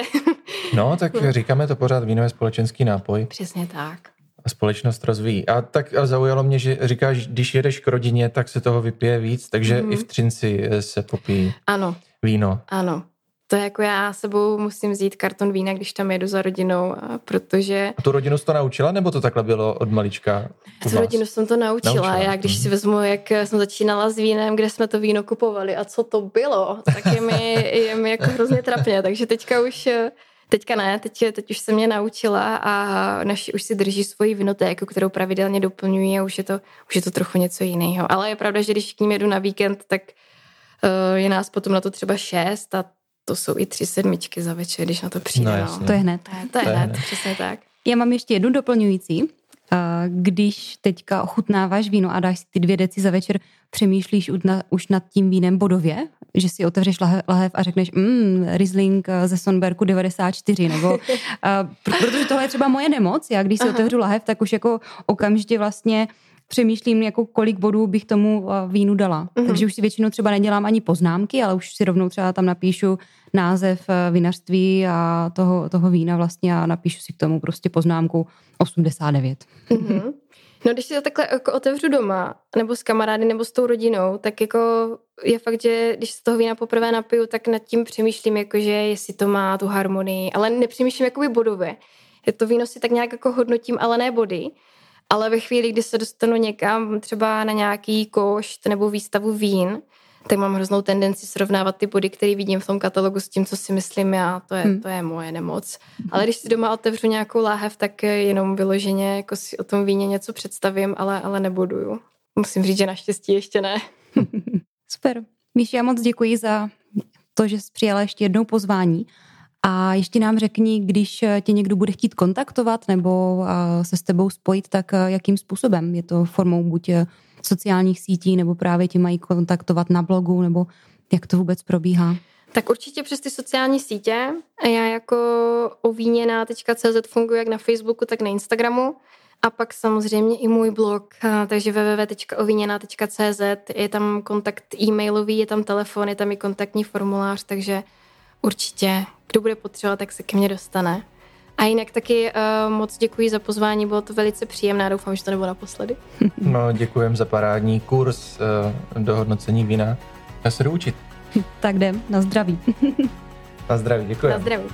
A: No, tak no. říkáme to pořád víno je společenský nápoj.
C: Přesně tak.
A: A společnost rozvíjí. A tak a zaujalo mě, že říkáš, když jedeš k rodině, tak se toho vypije víc, takže hmm. i v Třinci se popíjí
C: ano.
A: víno.
C: Ano. To jako já sebou musím vzít karton vína, když tam jedu za rodinou, protože...
A: A tu rodinu jsi to naučila, nebo to takhle bylo od malička?
C: Tu rodinu jsem to naučila. naučila. Já když si mhm. vezmu, jak jsem začínala s vínem, kde jsme to víno kupovali a co to bylo, tak je mi, je mi jako hrozně trapně. Takže teďka už Teďka ne, teď, teď už se mě naučila a naši už si drží svoji vinotéku, kterou pravidelně doplňují a už je to, už je to trochu něco jiného. Ale je pravda, že když k ním jedu na víkend, tak uh, je nás potom na to třeba šest a to jsou i tři sedmičky za večer, když na to přijde. No,
B: no. To je hned.
C: To je, to je, to je hned, hned, přesně tak.
B: Já mám ještě jednu doplňující. Když teďka ochutnáváš víno a dáš si ty dvě deci za večer, přemýšlíš už nad tím vínem bodově? Že si otevřeš lahev a řekneš mm, Riesling ze Sonberku 94, nebo uh, protože tohle je třeba moje nemoc, já když si Aha. otevřu lahev, tak už jako okamžitě vlastně přemýšlím, jako kolik bodů bych tomu vínu dala. Mm-hmm. Takže už si většinou třeba nedělám ani poznámky, ale už si rovnou třeba tam napíšu název vinařství a toho, toho vína vlastně a napíšu si k tomu prostě poznámku 89. Mm-hmm.
C: No když si to takhle jako otevřu doma, nebo s kamarády, nebo s tou rodinou, tak jako je fakt, že když se toho vína poprvé napiju, tak nad tím přemýšlím, jakože jestli to má tu harmonii, ale nepřemýšlím jakoby bodově. Je to víno si tak nějak jako hodnotím, ale ne body. Ale ve chvíli, kdy se dostanu někam třeba na nějaký košt nebo výstavu vín, tak mám hroznou tendenci srovnávat ty body, které vidím v tom katalogu s tím, co si myslím já. To je, hmm. to je moje nemoc. Ale když si doma otevřu nějakou láhev, tak jenom vyloženě jako si o tom víně něco představím, ale, ale nebuduju. Musím říct, že naštěstí ještě ne.
B: Super. Míši, já moc děkuji za to, že jsi přijala ještě jednou pozvání. A ještě nám řekni, když tě někdo bude chtít kontaktovat nebo se s tebou spojit, tak jakým způsobem? Je to formou buď sociálních sítí, nebo právě tě mají kontaktovat na blogu, nebo jak to vůbec probíhá?
C: Tak určitě přes ty sociální sítě. Já jako ovíněná.cz funguji jak na Facebooku, tak na Instagramu. A pak samozřejmě i můj blog, takže www.ovíněná.cz, je tam kontakt e-mailový, je tam telefon, je tam i kontaktní formulář, takže určitě, kdo bude potřebovat, tak se ke mně dostane. A jinak taky uh, moc děkuji za pozvání, bylo to velice příjemné, doufám, že to nebylo naposledy.
A: No, děkujem za parádní kurz uh, do hodnocení vína. Já se jdu učit.
B: tak jdem, na zdraví.
A: na zdraví, děkuji.
C: Na zdraví.